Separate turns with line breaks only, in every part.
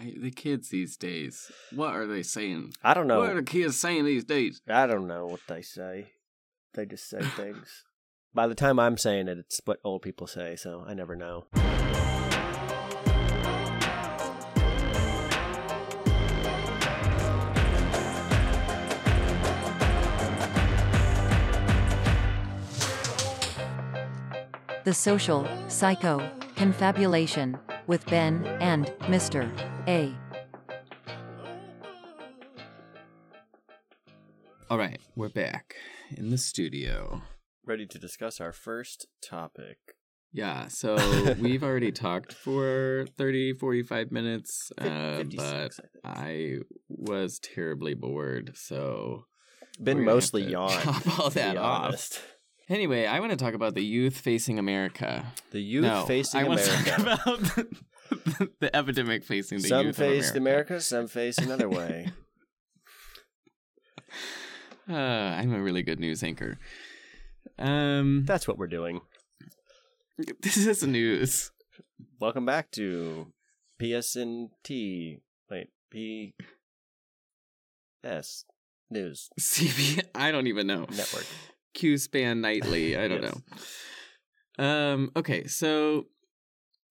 I, the kids these days, what are they saying?
I don't know.
What are the kids saying these days?
I don't know what they say. They just say things. By the time I'm saying it, it's what old people say, so I never know.
The Social Psycho Confabulation with Ben and Mr. A.
All right, we're back in the studio.
Ready to discuss our first topic.
Yeah, so we've already talked for 30, 45 minutes, uh, but
I.
I was terribly bored, so
Been
we're gonna have
mostly
to
yawned.
chop all
to be
that off. Anyway, I want to talk about the youth facing America.
The youth
no,
facing
I want to talk about the, the epidemic facing the
some
youth
faced
of
America.
America.
some face another way.
Uh, I'm a really good news anchor. Um,
That's what we're doing.
this is news.
Welcome back to PSNT. Wait, P S News
CB, I don't even know.
Network.
Q span nightly. I don't
Yes.
know. Um. Okay. So,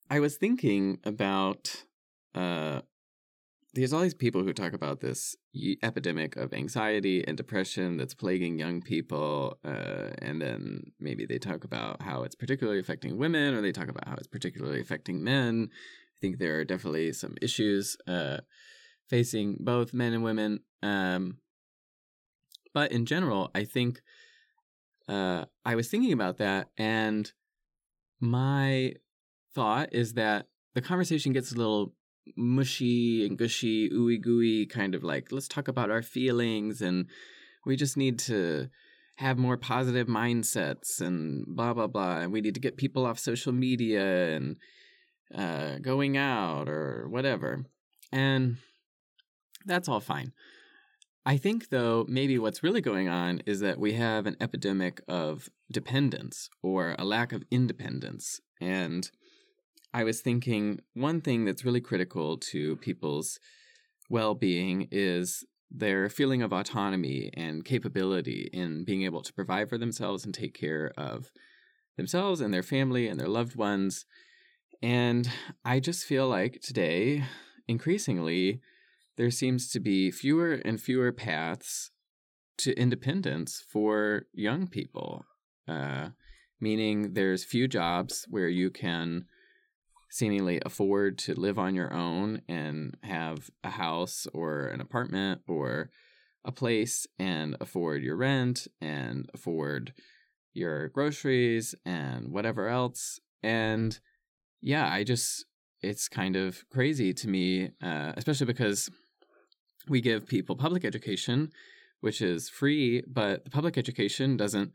I was thinking about uh, there's all these people who talk about this y- epidemic of anxiety and depression that's plaguing young people, uh, and then maybe they talk about how it's particularly affecting women, or they talk about how it's particularly affecting men. I think there are definitely some issues uh, facing both men and women. Um, but in general, I think uh, I was thinking about that, and my thought is that the conversation gets a little mushy and gushy, ooey gooey, kind of like let's talk about our feelings, and we just need to have more positive mindsets and blah blah blah, and we need to get people off social media and uh, going out or whatever, and that's all fine. I think, though, maybe what's really going on is that we have an epidemic of dependence or a lack of independence. And I was thinking one thing that's really critical to people's well being is their feeling of autonomy and capability in being able to provide for themselves and take care of themselves and their family and their loved ones. And I just feel like today, increasingly, there seems to be fewer and fewer paths to independence for young people. Uh, meaning, there's few jobs where you can seemingly afford to live on your own and have a house or an apartment or a place and afford your rent and afford your groceries and whatever else. And yeah, I just, it's kind of crazy to me, uh, especially because we give people public education, which is free, but the public education doesn't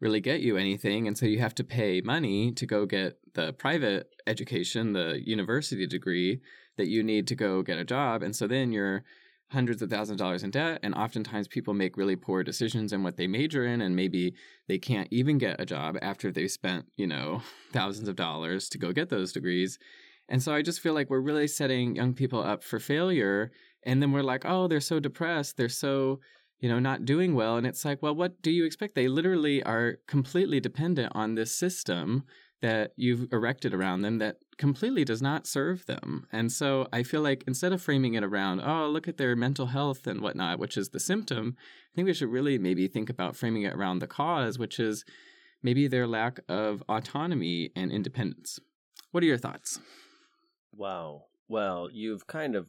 really get you anything. And so you have to pay money to go get the private education, the university degree that you need to go get a job. And so then you're hundreds of thousands of dollars in debt. And oftentimes people make really poor decisions in what they major in. And maybe they can't even get a job after they've spent, you know, thousands of dollars to go get those degrees. And so I just feel like we're really setting young people up for failure. And then we're like, oh, they're so depressed. They're so, you know, not doing well. And it's like, well, what do you expect? They literally are completely dependent on this system that you've erected around them that completely does not serve them. And so I feel like instead of framing it around, oh, look at their mental health and whatnot, which is the symptom, I think we should really maybe think about framing it around the cause, which is maybe their lack of autonomy and independence. What are your thoughts?
Wow. Well, you've kind of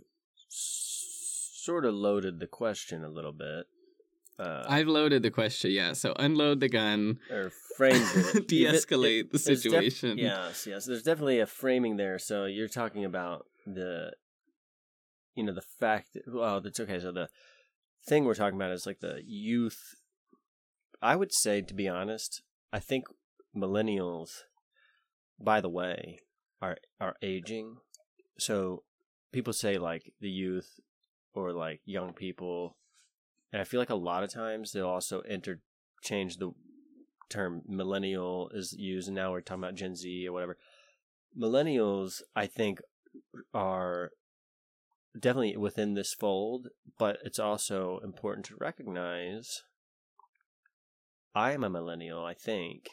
sort of loaded the question a little bit. Uh,
I've loaded the question, yeah. So unload the gun,
or framed it.
de-escalate
it-
the
there's def-
situation.
yes, yes. There's definitely a framing there. So you're talking about the, you know, the fact. That, well, that's okay. So the thing we're talking about is like the youth. I would say, to be honest, I think millennials, by the way, are are aging. So people say like the youth or like young people, and I feel like a lot of times they'll also interchange the term millennial is used, and now we're talking about Gen Z or whatever. Millennials, I think, are definitely within this fold, but it's also important to recognize I am a millennial, I think,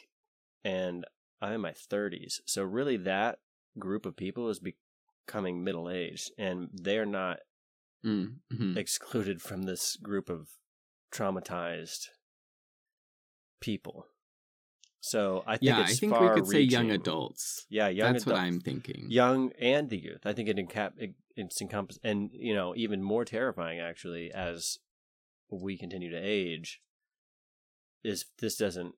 and I'm in my 30s. So really that group of people is becoming middle aged and they're not
Mm, mhm.
excluded from this group of traumatized people. So I think
Yeah, I think we could say young adults.
Yeah, young
That's what. I'm thinking.
young and the youth. I think it encap it, it's encompass and you know even more terrifying actually as we continue to age is if this doesn't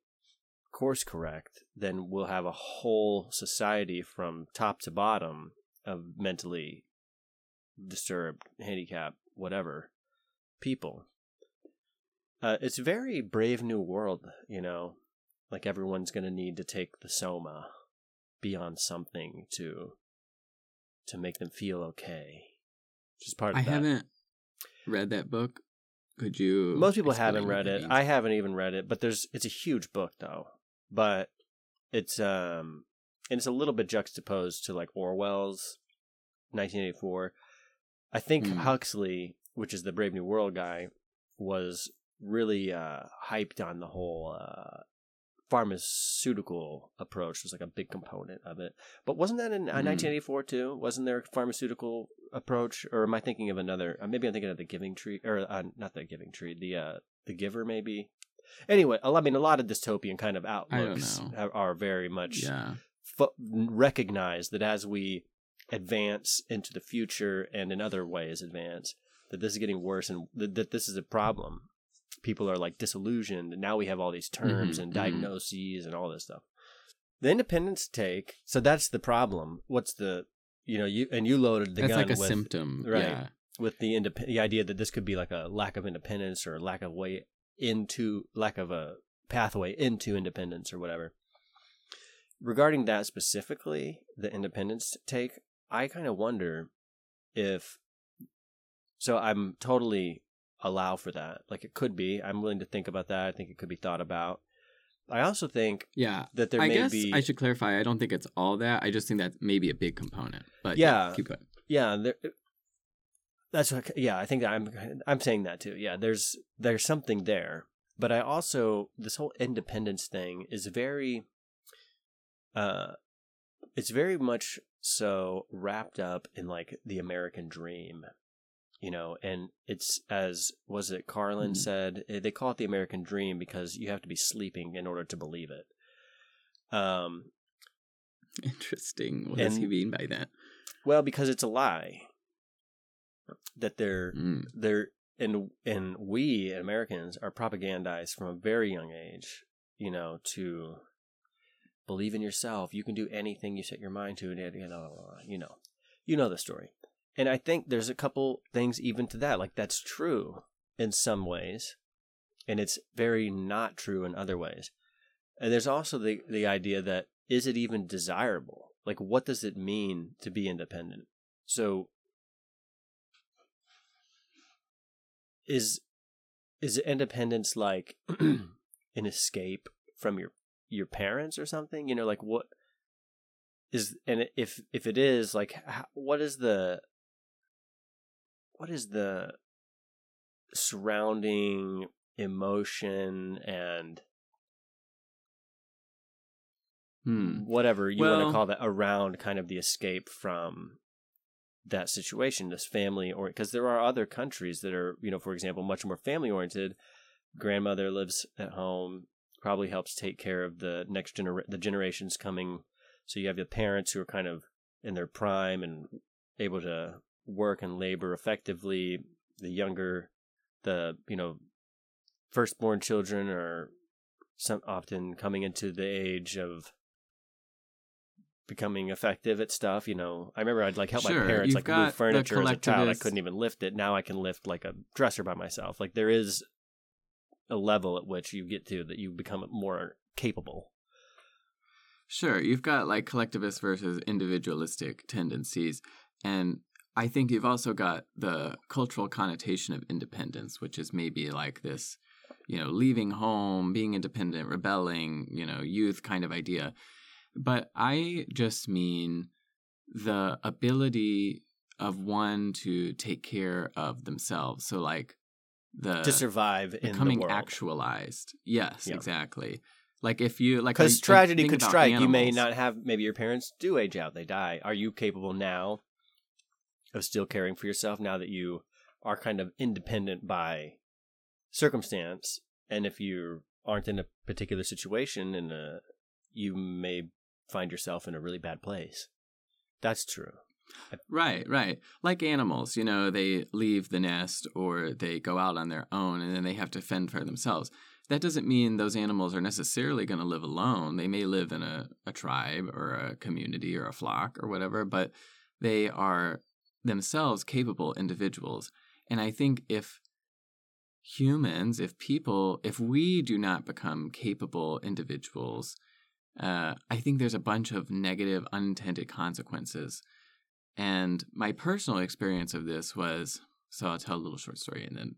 course correct, then we'll have a whole society from top to bottom of mentally disturbed, handicapped, whatever people. Uh, it's very brave new world, you know. Like everyone's gonna need to take the soma, be on something to to make them feel okay. Which is part of
I
that.
haven't read that book. Could you?
Most people haven't read it. I haven't even read it, but there's it's a huge book though. But it's um and it's a little bit juxtaposed to like Orwell's 1984. I think
Hmm.
Huxley, which is the Brave New World guy, was really uh hyped on the whole uh pharmaceutical approach was like a big component of it. But wasn't that in uh,
Mhm.
1984 too? Wasn't there a pharmaceutical approach or am I thinking of another uh, maybe I'm thinking of the Giving Tree or uh, not the Giving Tree, the uh the Giver maybe. Anyway, I mean a lot of dystopian kind of outlooks are, are very much
Yeah.
fo- recognize that as we advance into the future and in other ways advance that this is getting worse and th- that this is a problem people are like disillusioned and now we have all these terms
Mhm,
and
mhm.
diagnoses and all this stuff the independence take so that's the problem what's the you know you and you loaded the
That's
gun
like a
with
symptom.
right.
Yeah.
with the indep- the idea that this could be like a lack of independence or lack of way into lack of a pathway into independence or whatever. Regarding that specifically, the independence take, I kind of wonder if so I'm totally allow for that. Like it could be. I'm willing to think about that. I think it could be thought about. I also think
Yeah.
that there
I
may
guess
be
I should clarify. I don't think it's all that. I just think that may be a big component. But
Yeah.
keep going.
yeah there, that's what yeah i think i'm i'm saying that too yeah there's there's something there but i also this whole independence thing is very uh it's very much so wrapped up in like the american dream you know and it's as was it carlin
Mhm.
said eh, they call it the american dream because you have to be sleeping in order to believe it um
Interesting. What does he mean by that?
well because it's a lie that they're
Mm.
they're and and we Americans are propagandized from a very young age, you know, to believe in yourself. You can do anything you set your mind to, and you know, you know, you know the story. And I think there's a couple things even to that, like that's true in some ways, and it's very not true in other ways. And there's also the the idea that is it even desirable? Like, what does it mean to be independent? So is is independence like an escape from your your parents or something? You know like what is and if if it is like how, what is the what is the surrounding emotion and
Hmm.
whatever you want to call that around kind of the escape from that situation this family or because there are other countries that are you know for example much more family oriented grandmother lives at home probably helps take care of the next gener the generations coming so you have the parents who are kind of in their prime and able to work and labor effectively the younger the you know firstborn children are some often coming into the age of becoming effective at stuff. You know, I remember I'd like help
Sure,
my parents like move furniture as a child. I couldn't even lift it. Now I can lift like a dresser by myself. Like there is a level at which you get to that you become more capable.
Sure, you've got like collectivist versus individualistic tendencies. And I think you've also got the cultural connotation of independence, which is maybe like this, you know, leaving home, being independent, rebelling, you know, youth kind of idea. But I just mean the ability of one to take care of themselves. So like the
to survive in the
becoming actualized. Yes,
Yeah.
exactly. Like if you like
Because tragedy could strike. You may not have. Maybe your parents do age out; they die. Are you capable now of still caring for yourself now that you are kind of independent by circumstance? And if you aren't in a particular situation, and you may find yourself in a really bad place. That's true.
Right, right. Like animals, you know, they leave the nest or they go out on their own and then they have to fend for themselves. That doesn't mean those animals are necessarily going to live alone. They may live in a, a tribe or a community or a flock or whatever, but they are themselves capable individuals. And I think if humans, if people, if we do not become capable individuals, uh, I think there's a bunch of negative, unintended consequences. And my personal experience of this was so I'll tell a little short story and then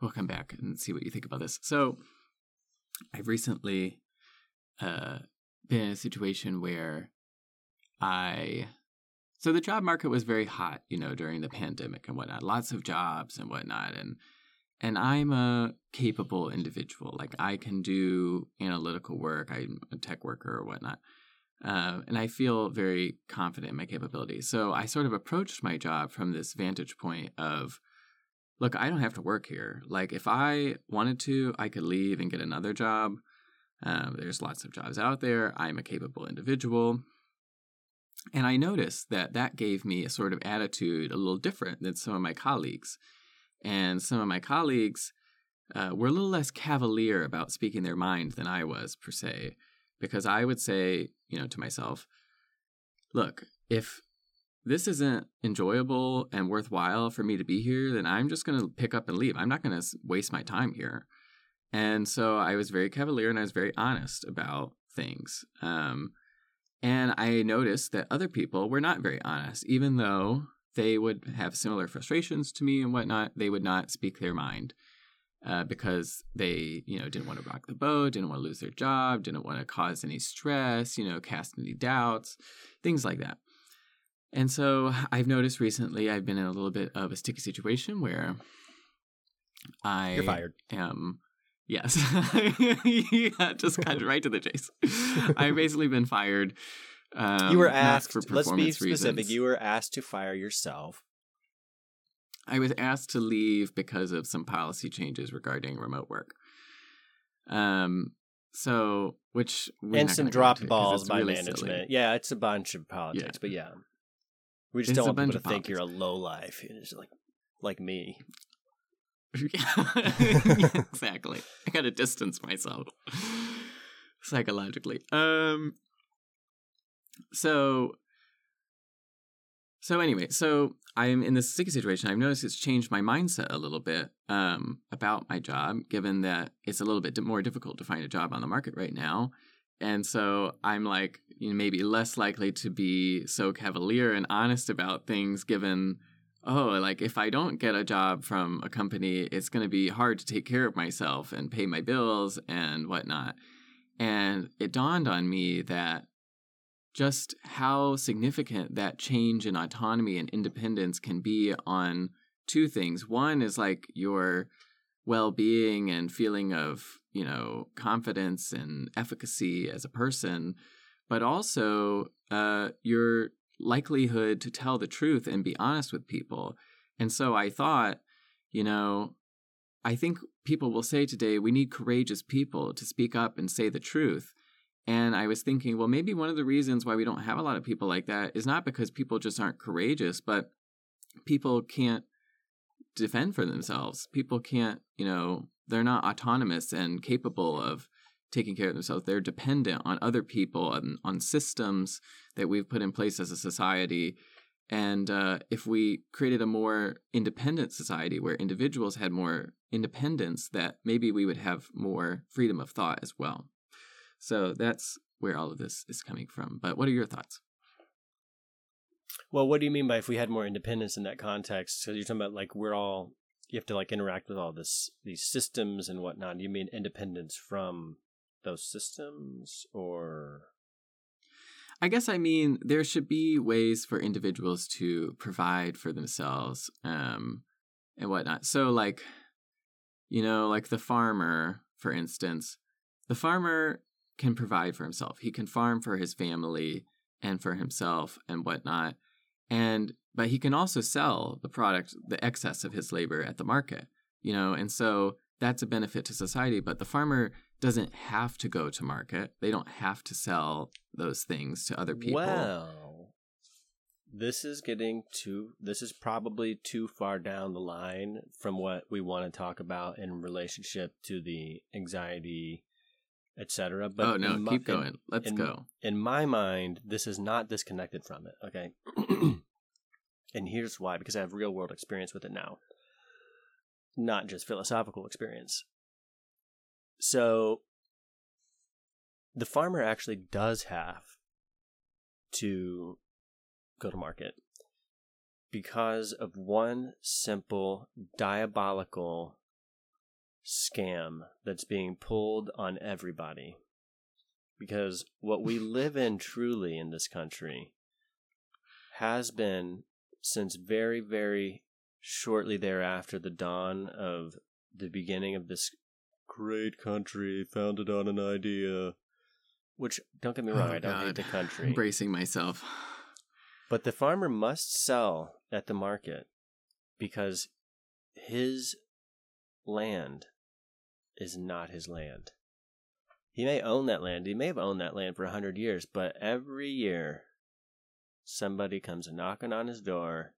we'll come back and see what you think about this. So I've recently uh, been in a situation where I. So the job market was very hot, you know, during the pandemic and whatnot. Lots of jobs and whatnot, and and I'm a capable individual. Like I can do analytical work. I'm a tech worker or whatnot. Uh, and I feel very confident in my capabilities. So I sort of approached my job from this vantage point of, look, I don't have to work here. Like if I wanted to, I could leave and get another job. Um, there's lots of jobs out there. I'm a capable individual. And I noticed that that gave me a sort of attitude a little different than some of my colleagues. And some of my colleagues uh, were a little less cavalier about speaking their mind than I was, per se because I would say, you know, to myself, look, if this isn't enjoyable and worthwhile for me to be here, then I'm just going to pick up and leave. I'm not going to waste my time here. And so I was very cavalier and I was very honest about things. Um, and I noticed that other people were not very honest, even though they would have similar frustrations to me and whatnot, they would not speak their mind uh, because they, you know, didn't want to rock the boat, didn't want to lose their job, didn't want to cause any stress, you know, cast any doubts, things like that. And so I've noticed recently I've been in a little bit of a sticky situation where I
You're fired.
am. Yes, yeah, just cut right to the chase. I've basically been fired. Um,
you were asked.
for
let's be specific.
reasons.
You were asked to fire yourself.
I was asked to leave because of some policy changes regarding remote work. Um, so which
and some drop
into
balls by
really
management.
silly.
Yeah, it's a bunch of politics,
Yeah.
but yeah, we just
It's
don't want people to
of
think you're a low life. You're like like me.
Yeah, exactly. I gotta distance myself psychologically. Um. So. So anyway, so I'm in this sticky situation. I've noticed it's changed my mindset a little bit um, about my job, given that it's a little bit more difficult to find a job on the market right now. And so I'm like, you know, maybe less likely to be so cavalier and honest about things, given oh, like if I don't get a job from a company, it's going to be hard to take care of myself and pay my bills and whatnot. And it dawned on me that just how significant that change in autonomy and independence can be on two things. One is like your well being and feeling of, you know, confidence and efficacy as a person, but also uh, your likelihood to tell the truth and be honest with people. And so I thought, you know, I think people will say today we need courageous people to speak up and say the truth. And I was thinking, well, maybe one of the reasons why we don't have a lot of people like that is not because people just aren't courageous, but people can't defend for themselves. People can't, you know, they're not autonomous and capable of taking care of themselves. They're dependent on other people and on systems that we've put in place as a society. And uh, if we created a more independent society where individuals had more independence, that maybe we would have more freedom of thought as well. So that's where all of this is coming from. But what are your thoughts?
Well, what do you mean by if we had more independence in that context? Because you're talking about like we're all you have to like interact with all this these systems and whatnot. You mean independence from those systems or
I guess I mean there should be ways for individuals to provide for themselves um, and whatnot. So, like, you know, like the farmer, for instance, the farmer can provide for himself. He can farm for his family and for himself and whatnot. And but he can also sell the product, the excess of his labor at the market, you know, and so that's a benefit to society. But the farmer doesn't have to go to market. They don't have to sell those things to other people.
Well, this is getting too. This is probably too far down the line from what we want to talk about in relationship to the anxiety, etc. But
oh no,
my-
keep
in-
going. Let's
in,
go.
In my mind, this is not disconnected from it. Okay. and here's why because I have real world experience with it now, not just philosophical experience. So, the farmer actually does have to go to market because of one simple diabolical scam that's being pulled on everybody because what we live in truly in this country has been since very, very shortly thereafter the dawn of the beginning of this great country founded on an idea. Which, don't get me oh wrong,
Oh,
I don't hate the country.
I'm bracing myself.
But the farmer must sell at the market because his land is not his land. He may own that land. He may have owned that land for a hundred years, but every year somebody comes knocking on his door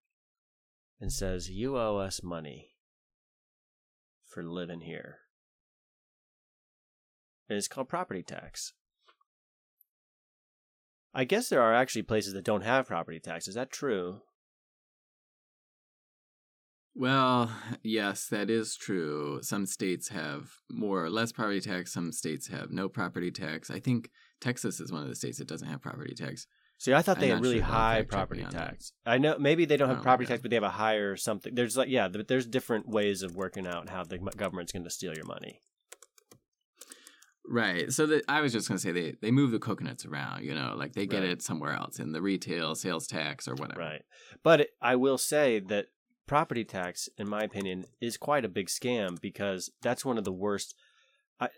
and says, You owe us money for living here. And it's called property tax. I guess there are actually places that don't have property tax. Is that true?
Well, yes, that is true. Some states have more or less property tax. Some states have no property tax. I think Texas is one of the states that doesn't have property tax.
See, I thought they
I'm
had really
sure.
High
fact check me
property tax. I know maybe they don't have
Oh,
property tax, but they have a higher something. There's like yeah, th- there's different ways of working out how the government's going to steal your money.
Right. So that I was just going to say they they move the coconuts around, you know, like they get
Right.
it somewhere else in the retail sales tax or whatever.
Right. But I will say that property tax, in my opinion, is quite a big scam because that's one of the worst. I,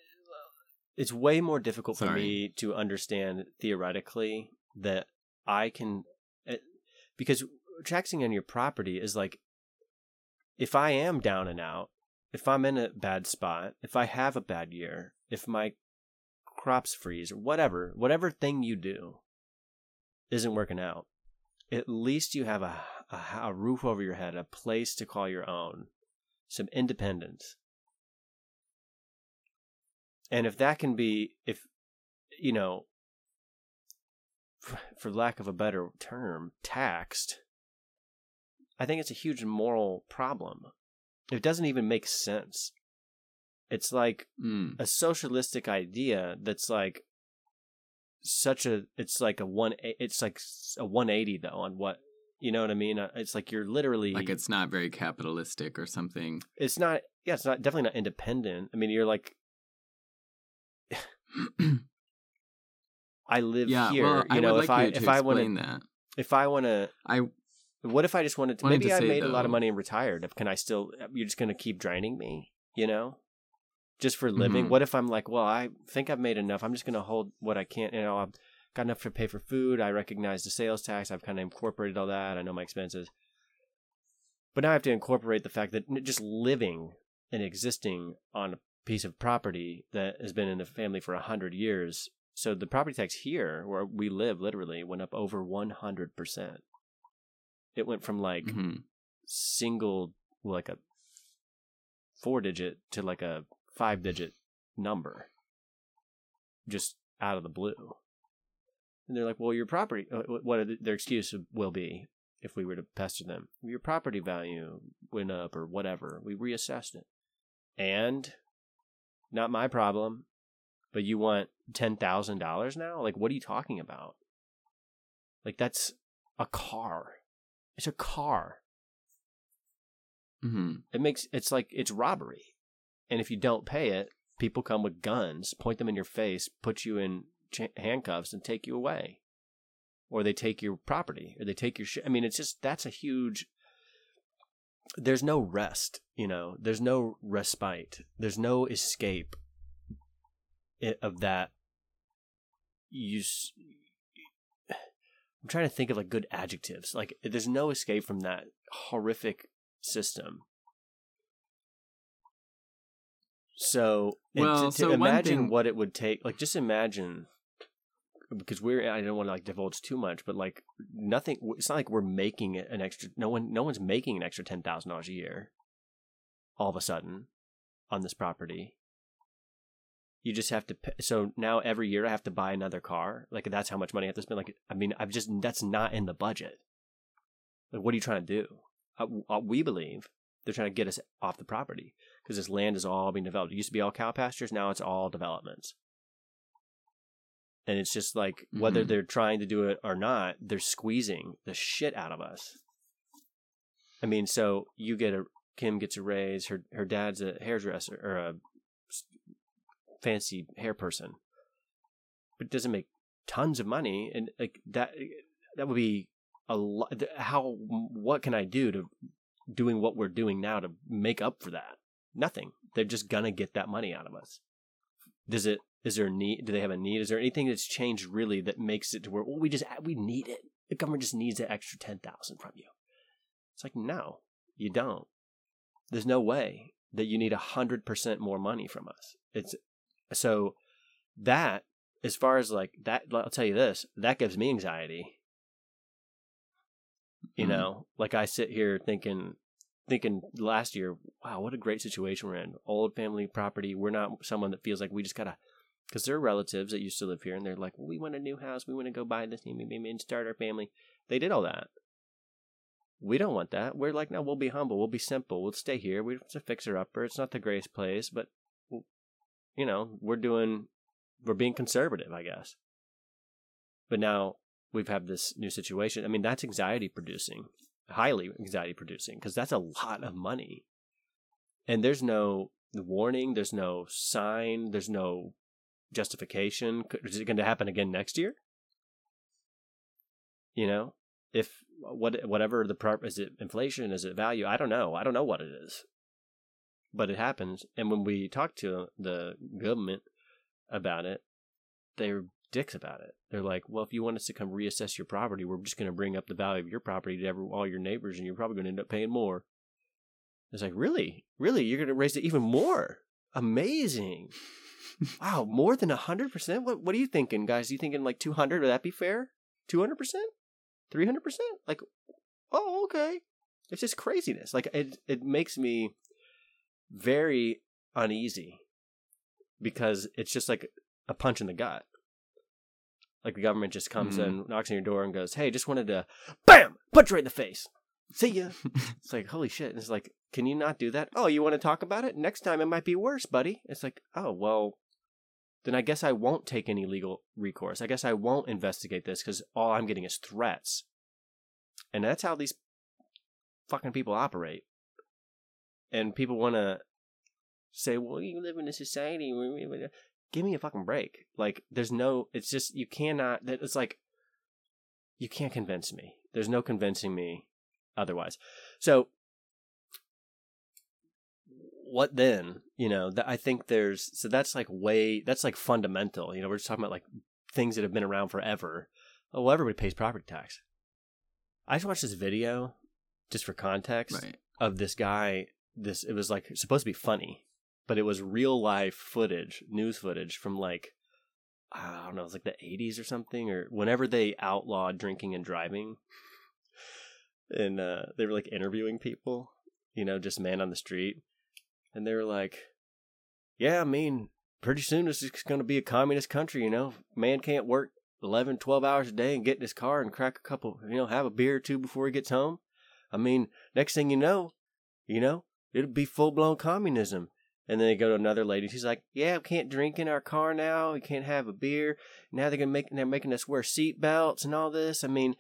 it's way more difficult for me to understand theoretically that I can, eh, because taxing on your property is like, if I am down and out, if I'm in a bad spot, if I have a bad year, if my crops freeze whatever, whatever thing you do isn't working out, at least you have a, a, a roof over your head, a place to call your own, some independence. And if that can be, if, you know, for, lack of a better term, taxed, I think it's a huge moral problem. It doesn't even make sense. It's like
Mm.
a socialistic idea that's like such a it's like a one it's like a 180 though on what you know what i mean Uh, it's like you're literally
Like it's not very capitalistic or something.
it's not yeah it's not definitely not independent i mean you're like i live
yeah.
here
well,
you
I
know if
like
i
you to
if i want to
that.
if i want to
I
what if i just wanted to
Wanted
maybe
to
i made a lot of money and retired can i still you're just going to keep draining me you know just for living
Mhm.
what if i'm like well i think i've made enough i'm just going to hold what i can you know i've got enough to pay for food. I recognize the sales tax. I've kind of incorporated all that. I know my expenses. But now i have to incorporate the fact that just living and existing on a piece of property that has been in the family for a hundred years. So the property tax here where we live literally went up over 100% it went from like
mhm.
single like a four digit to like a five digit number. Just out of the blue and they're like well your property uh, what are the- their excuse will be if we were to pester them? Your property value went up or whatever. We reassessed it. And not my problem but you want $10,000 now? Like what are you talking about? Like that's a car. It's a car.
Mhm.
it makes it's like it's robbery. And if you don't pay it people come with guns point them in your face put you in cha- handcuffs and take you away or they take your property, or they take your shit. I mean, it's just that's a huge. There's no rest, you know. There's no respite. There's no escape of that. You. I'm trying to think of like good adjectives. Like, there's no escape from that horrific system. So,
Well,
to, to
so
imagine
thing-
what it would take, like, just imagine, because we're, I don't want to like divulge too much, but like, nothing, it's not like we're making an extra, no one, no one's making an extra $10,000 a year all of a sudden on this property. You just have to, pay, so now every year I have to buy another car. Like, that's how much money I have to spend. Like, I mean, I've just, that's not in the budget. Like, what are you trying to do? Uh, uh, we believe they're trying to get us off the property because this land is all being developed. It used to be all cow pastures, now it's all developments. And it's just like whether
Mhm.
they're trying to do it or not, they're squeezing the shit out of us. I mean, so you get a Kim gets a raise. Her her dad's a hairdresser or a fancy hair person, but doesn't make tons of money, and like that that would be a lot. How what can I do to doing what we're doing now to make up for that? Nothing. They're just gonna get that money out of us. Does it? Is there a need? Do they have a need? Is there anything that's changed really that makes it to where well, we just we need it? The government just needs that extra ten thousand from you. It's like no, you don't. There's no way that you need a hundred percent more money from us. It's so that as far as like that. I'll tell you this. That gives me anxiety. You
Mhm.
know, like I sit here thinking, thinking last year, wow, what a great situation we're in. Old family property. We're not someone that feels like we just gotta, because they're relatives that used to live here, and they're like, we want a new house. We want to go buy this and start our family. They did all that. We don't want that. We're like, no, we'll be humble. We'll be simple. We'll stay here. We're just a fixer upper. It's not the greatest place, but you know, we're doing, we're being conservative, I guess. But now we've had this new situation. I mean, that's anxiety producing, highly anxiety producing, because that's a lot of money. And there's no warning, there's no sign, there's no justification. Is it going to happen again next year? You know, if what whatever the prop is it inflation is it value I don't know I don't know what it is, but it happens. And when we talk to the government about it, they're dicks about it. They're like, well, if you want us to come reassess your property, we're just going to bring up the value of your property to every, all your neighbors, and you're probably going to end up paying more. It's like, really, really, you're going to raise it even more? Amazing! wow, more than hundred percent. What What are you thinking, guys? you thinking like two hundred? Would that be fair? Two hundred percent? Three hundred percent? Like, oh, okay. It's just craziness. Like it, it makes me very uneasy because it's just like a punch in the gut. Like the government just comes
Mhm.
in, knocks on your door, and goes, "Hey, just wanted to, bam, punch you right in the face. See ya." it's like holy shit. And it's like, can you not do that? Oh, you want to talk about it? Next time it might be worse, buddy. It's like, oh well, then I guess I won't take any legal recourse. I guess I won't investigate this because all I'm getting is threats, and that's how these fucking people operate. And people want to say, "Well, you live in a society." Where we- we-" Give me a fucking break. Like, there's no. It's just you cannot. that- It's like you can't convince me. There's no convincing me otherwise. So, what then? You know, that I think there's. So that's like way. That's like fundamental. You know, we're just talking about like things that have been around forever. Oh, well, everybody pays property tax. I just watched this video, just for context
Right.
of this guy. This it was like supposed to be funny, but it was real life footage, news footage from like I don't know, it was like the eighties or something, or whenever they outlawed drinking and driving. And uh, they were like interviewing people, you know, just man on the street, and they were like, "Yeah, I mean, pretty soon this is going to be a communist country, you know. Man can't work 11, 12 hours a day and get in his car and crack a couple, you know, have a beer or two before he gets home. I mean, next thing you know, you know, it'll be full blown communism. And then they go to another lady. She's like, "Yeah, we can't drink in our car now. We can't have a beer. Now they're gonna make they're making us wear seat belts and all this. I mean,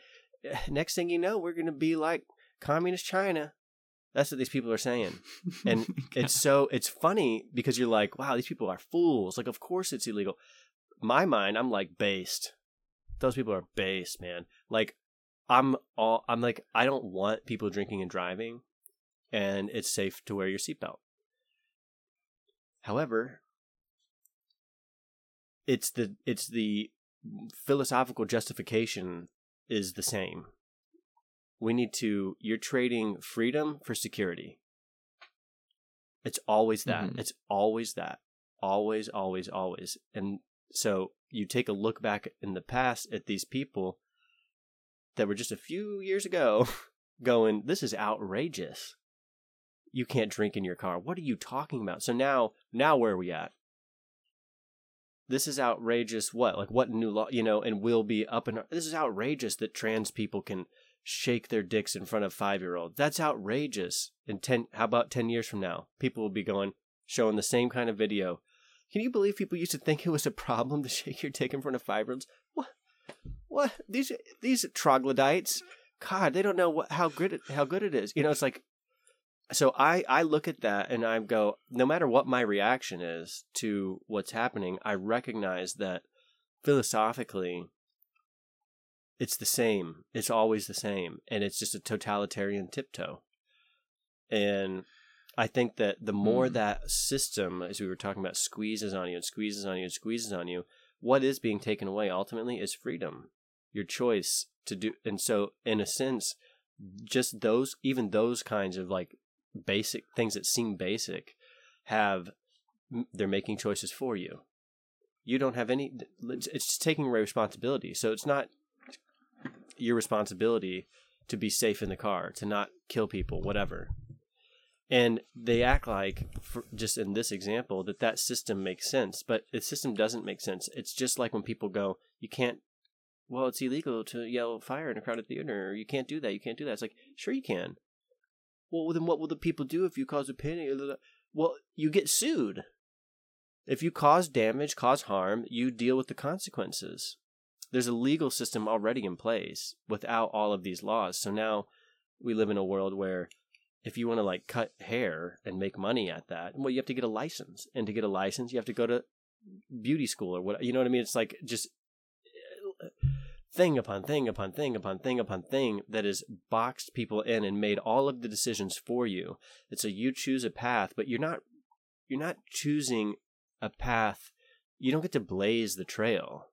eh, next thing you know, we're gonna be like communist China." That's what these people are saying, and it's so it's funny because you're like, "Wow, these people are fools." Like, of course it's illegal. My mind, I'm like based. those people are based, man. Like I'm all I'm like I don't want people drinking and driving, and it's safe to wear your seatbelt. However, it's the it's the philosophical justification is the same. We need to you're trading freedom for security. It's always that.
Mhm.
It's always that. Always, always, always. And so you take a look back in the past at these people that were just a few years ago going, This is outrageous. You can't drink in your car. What are you talking about? So now now where are we at? This is outrageous. What? Like what new law you know, and will be up and this is outrageous that trans people can shake their dicks in front of five year olds. That's outrageous. In ten how about ten years from now? People will be going showing the same kind of video. Can you believe people used to think it was a problem to shake your dick in front of five year olds? What what? These these troglodytes, God, they don't know what how good it how good it is. You know, it's like so I I look at that and I go, no matter what my reaction is to what's happening, I recognize that philosophically it's the same. It's always the same. And it's just a totalitarian tiptoe. And I think that the more
Hmm.
that system, as we were talking about, squeezes on you and squeezes on you and squeezes on you, what is being taken away ultimately is freedom, your choice to do. And so, in a sense, just those, even those kinds of like basic things that seem basic, have they're making choices for you. You don't have any. It's just taking away responsibility. So it's not your responsibility to be safe in the car, to not kill people, whatever. And they act like, just in this example, that that system makes sense, but the system doesn't make sense. It's just like when people go, "You can't." Well, it's illegal to yell fire in a crowded theater, or you can't do that. You can't do that. It's like, sure you can. Well, then what will the people do if you cause a panic? Well, you get sued. If you cause damage, cause harm, you deal with the consequences. There's a legal system already in place without all of these laws. So now we live in a world where if you want to like cut hair and make money at that, well, you have to get a license. And to get a license, you have to go to beauty school or what, you know what I mean? It's like just thing upon thing upon thing upon thing upon thing that has boxed people in and made all of the decisions for you. It's a you choose a path, but you're not you're not choosing a path. You don't get to blaze the trail.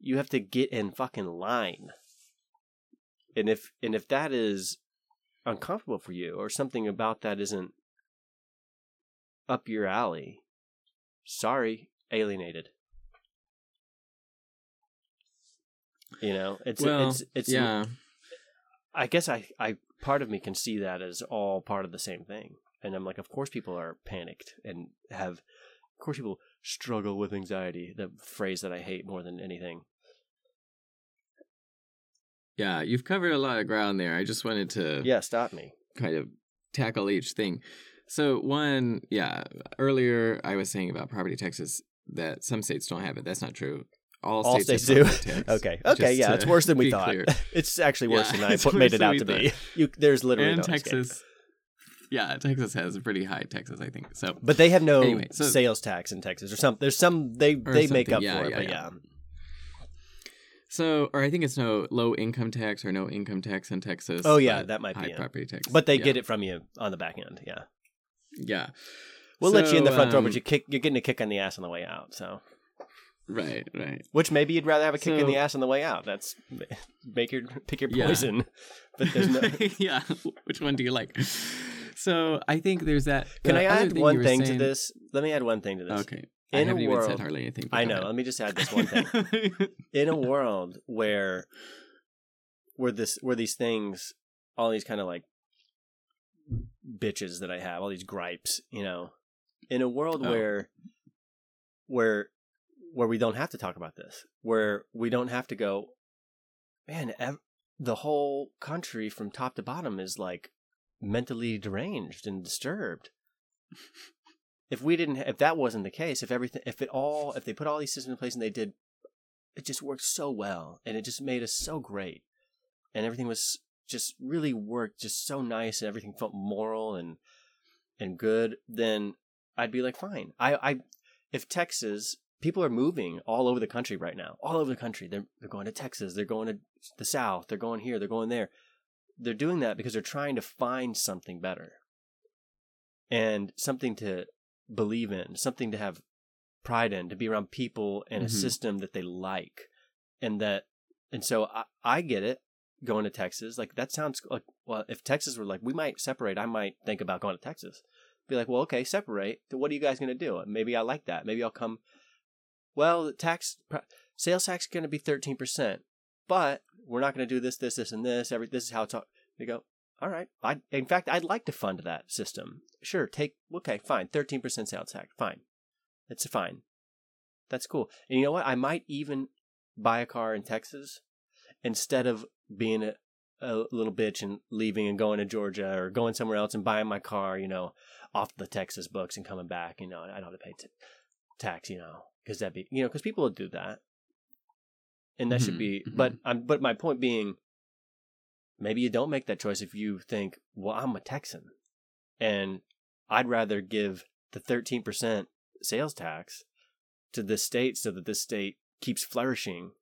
You have to get in fucking line. And if and if that is uncomfortable for you or something about that isn't up your alley, sorry, alienated. You know, it's
well,
it's it's
yeah.
I guess I, I part of me can see that as all part of the same thing. And I'm like, of course people are panicked and have of course people struggle with anxiety, the phrase that I hate more than anything.
Yeah, you've covered a lot of ground there. I just wanted to
Yeah, stop me.
kind of tackle each thing. So one, yeah, earlier I was saying about property taxes that some states don't have it. That's not true. All,
All
states,
states do. Okay. Okay,
just
yeah, it's worse than we thought.
clear.
It's actually worse
Yeah,
than I put, made it out to be. You there's literally
And
no escape.
Texas. Yeah, Texas has a pretty high taxes, I think. So
But they have no
Anyway, so-
sales tax in Texas or some there's some they they make up
yeah,
for it,
yeah,
but
yeah. So, or I think it's no low income tax or no income tax in Texas.
Oh, yeah, that might be
high
it.
property tax.
But they get it from you on the back end, yeah.
Yeah,
We'll let you in the
So,
front door,
um,
but you kick you're getting a kick on the ass on the way out, so
right, right.
Which maybe you'd rather have a kick in the ass on the way out. That's make your pick your
Yeah.
poison. But there's no.
yeah, which one do you like? So I think there's that.
Can I add
thing
one thing to this? Let me add one thing to this.
Okay, I
In a world-
said hardly anything.
I know. Let me just add this one thing. in a world where where this where these things all these kind of like bitches that I have, all these gripes, you know, in a world
Oh.
where where where we don't have to talk about this, where we don't have to go, man, ev- the whole country from top to bottom is like mentally deranged and disturbed. if we didn't, if that wasn't the case, if everything, if it all, if they put all these systems in place and they did, it just worked so well and it just made us so great, and everything was just really worked just so nice and everything felt moral and and good, then I'd be like, fine. I, I if Texas people are moving all over the country right now. All over the country. They're they're going to Texas, they're going to the south, they're going here, they're going there. They're doing that because they're trying to find something better. And something to believe in, something to have pride in, to be around people and a
Mhm.
system that they like. And that and so I, I get it going to Texas. Like that sounds like well, if Texas were like we might separate, I might think about going to Texas. Be like, well, okay, separate. What are you guys going to do? Maybe I like that. Maybe I'll come. Well, the tax sales tax is going to be thirteen percent, but we're not going to do this, this, this, and this. Every this is how it's. all- You go. All right. I in fact I'd like to fund that system. Sure. Take okay. Fine. Thirteen percent sales tax. Fine. It's fine. That's cool. And you know what? I might even buy a car in Texas instead of being a, a little bitch and leaving and going to Georgia or going somewhere else and buying my car, you know, off the Texas books and coming back. You know, I don't have to pay t- tax, you know, because that'd be, you know, because people would do that, and that should
Mhm,
be.
mhm.
But I'm, but my point being, maybe you don't make that choice if you think, well, I'm a Texan, and I'd rather give the 13 percent sales tax to this state so that this state keeps flourishing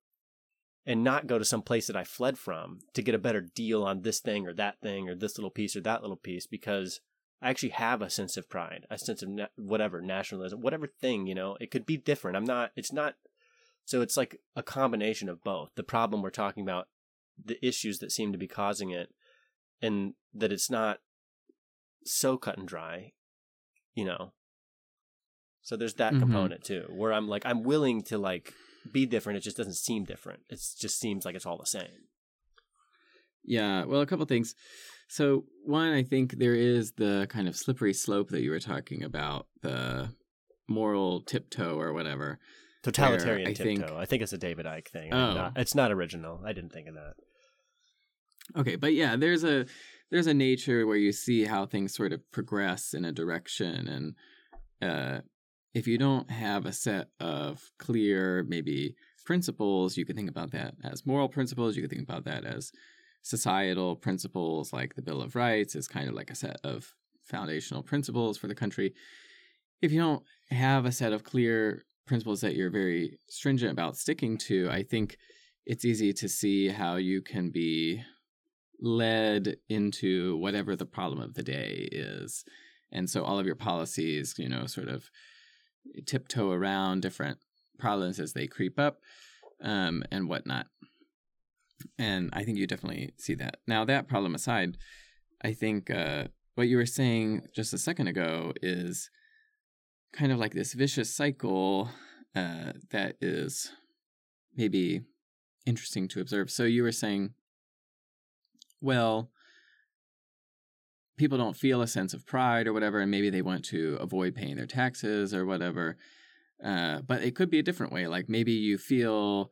and not go to some place that I fled from to get a better deal on this thing or that thing or this little piece or that little piece because I actually have a sense of pride, a sense of na- whatever nationalism, whatever thing, you know, it could be different. I'm not, it's not, so it's like a combination of both. The problem we're talking about, the issues that seem to be causing it, and that it's not so cut and dry, you know. So there's that
Mhm.
component too, where I'm like, I'm willing to like be different. It just doesn't seem different. It just seems like it's all the same.
Yeah, well, a couple things. So, one, I think there is the kind of slippery slope that you were talking about, the moral tiptoe or whatever.
Totalitarian
I
tiptoe.
think-
I think it's a David Icke thing.
Oh.
Not- it's not original. I didn't think of that.
Okay, but yeah, there's a there's a nature where you see how things sort of progress in a direction, and uh, if you don't have a set of clear maybe principles, you can think about that as moral principles. You can think about that as societal principles, like the Bill of Rights is kind of like a set of foundational principles for the country. If you don't have a set of clear principles that you're very stringent about sticking to, I think it's easy to see how you can be led into whatever the problem of the day is. And so all of your policies, you know, sort of tiptoe around different problems as they creep up um, and whatnot. And I think you definitely see that. Now, that problem aside, I think uh, what you were saying just a second ago is kind of like this vicious cycle uh, that is maybe interesting to observe. So you were saying, well, people don't feel a sense of pride or whatever, and maybe they want to avoid paying their taxes or whatever. Uh, but it could be a different way. Like maybe you feel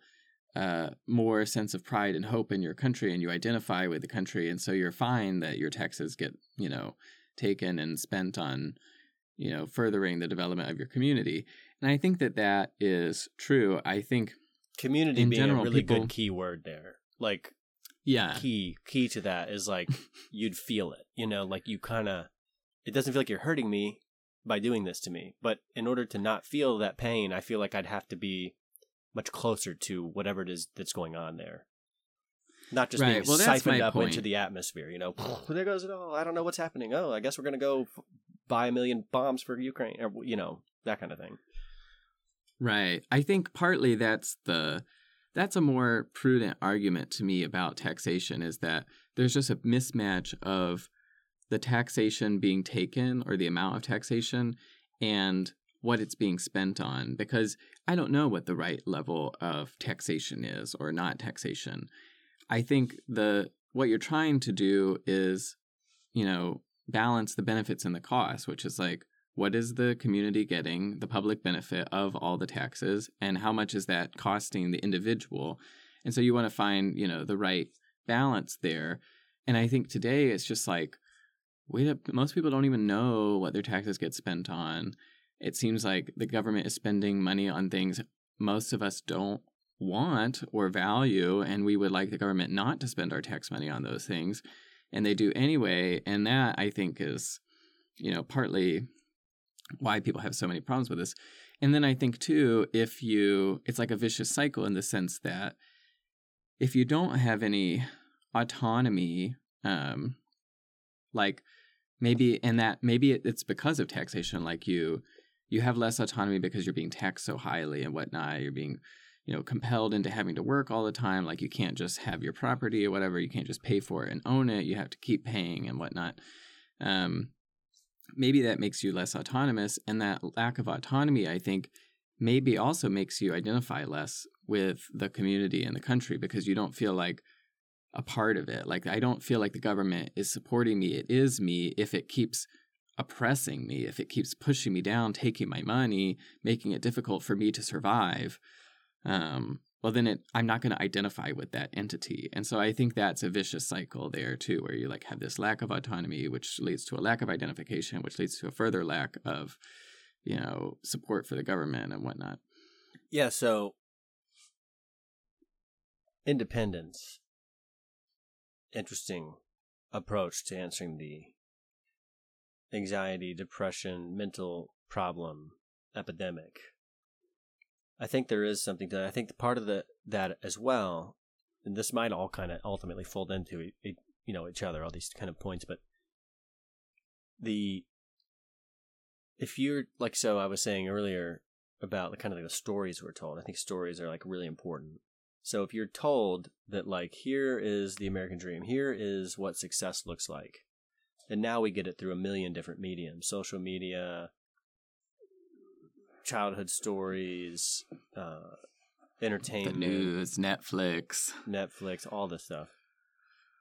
uh, more sense of pride and hope in your country, and you identify with the country, and so you're fine that your taxes get, you know, taken and spent on, you know, furthering the development of your community. And I think that that is true. I think,
Community
In
being
general,
a really
people-
good key word there. Like
yeah,
key key to that is like you'd feel it. You know, like you kind of. It doesn't feel like you're hurting me by doing this to me, but in order to not feel that pain, I feel like I'd have to be much closer to whatever it is that's going on there. Not just being
well,
siphoned up into the atmosphere, you know. there goes it all. I don't know what's happening. Oh, I guess we're gonna go f- buy a million bombs for Ukraine, or you know that kind of thing.
Right. I think partly that's the that's a more prudent argument to me about taxation is that there's just a mismatch of the taxation being taken or the amount of taxation and what it's being spent on because I don't know what the right level of taxation is or not taxation. I think the what you're trying to do is you know balance the benefits and the costs, which is like what is the community getting the public benefit of all the taxes and how much is that costing the individual? And so you want to find you know the right balance there. And i think today it's just like we don't, most people don't even know what their taxes get spent on it seems like the government is spending money on things most of us don't want or value and we would like the government not to spend our tax money on those things and they do anyway and that i think is you know partly why people have so many problems with this. And then I think too, if you, it's like a vicious cycle in the sense that if you don't have any autonomy, um, like maybe, and that maybe it's because of taxation, like you, you have less autonomy because you're being taxed so highly and whatnot. You're being, you know, compelled into having to work all the time. Like you can't just have your property or whatever. You can't just pay for it and own it. You have to keep paying and whatnot. Um, maybe that makes you less autonomous. And that lack of autonomy, I think, maybe also makes you identify less with the community and the country because you don't feel like a part of it. Like, I don't feel like the government is supporting me. It is me if it keeps oppressing me, if it keeps pushing me down, taking my money, making it difficult for me to survive. Um, well then it i'm not going to identify with that entity and so i think that's a vicious cycle there too where you like have this lack of autonomy which leads to a lack of identification which leads to a further lack of you know support for the government and whatnot
yeah so independence interesting approach to answering the anxiety depression mental problem epidemic I think there is something to that. I think part of the that as well, and this might all kind of ultimately fold into it, you know each other, all these kind of points, but the if you're like so I was saying earlier about the kind of like the stories we're told. I think stories are like really important. So if you're told that like here is the American dream, here is what success looks like, and now we get it through a million different mediums, social media, childhood stories, uh, entertainment,
the news, Netflix,
Netflix, all this stuff.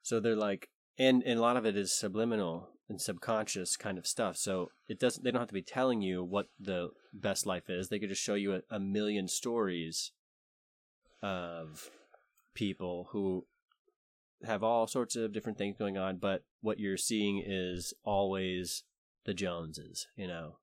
So they're like, and and a lot of it is subliminal and subconscious kind of stuff. So it doesn't. They don't have to be telling you what the best life is. They could just show you a, a million stories of people who have all sorts of different things going on, but what you're seeing is always the Joneses, you know,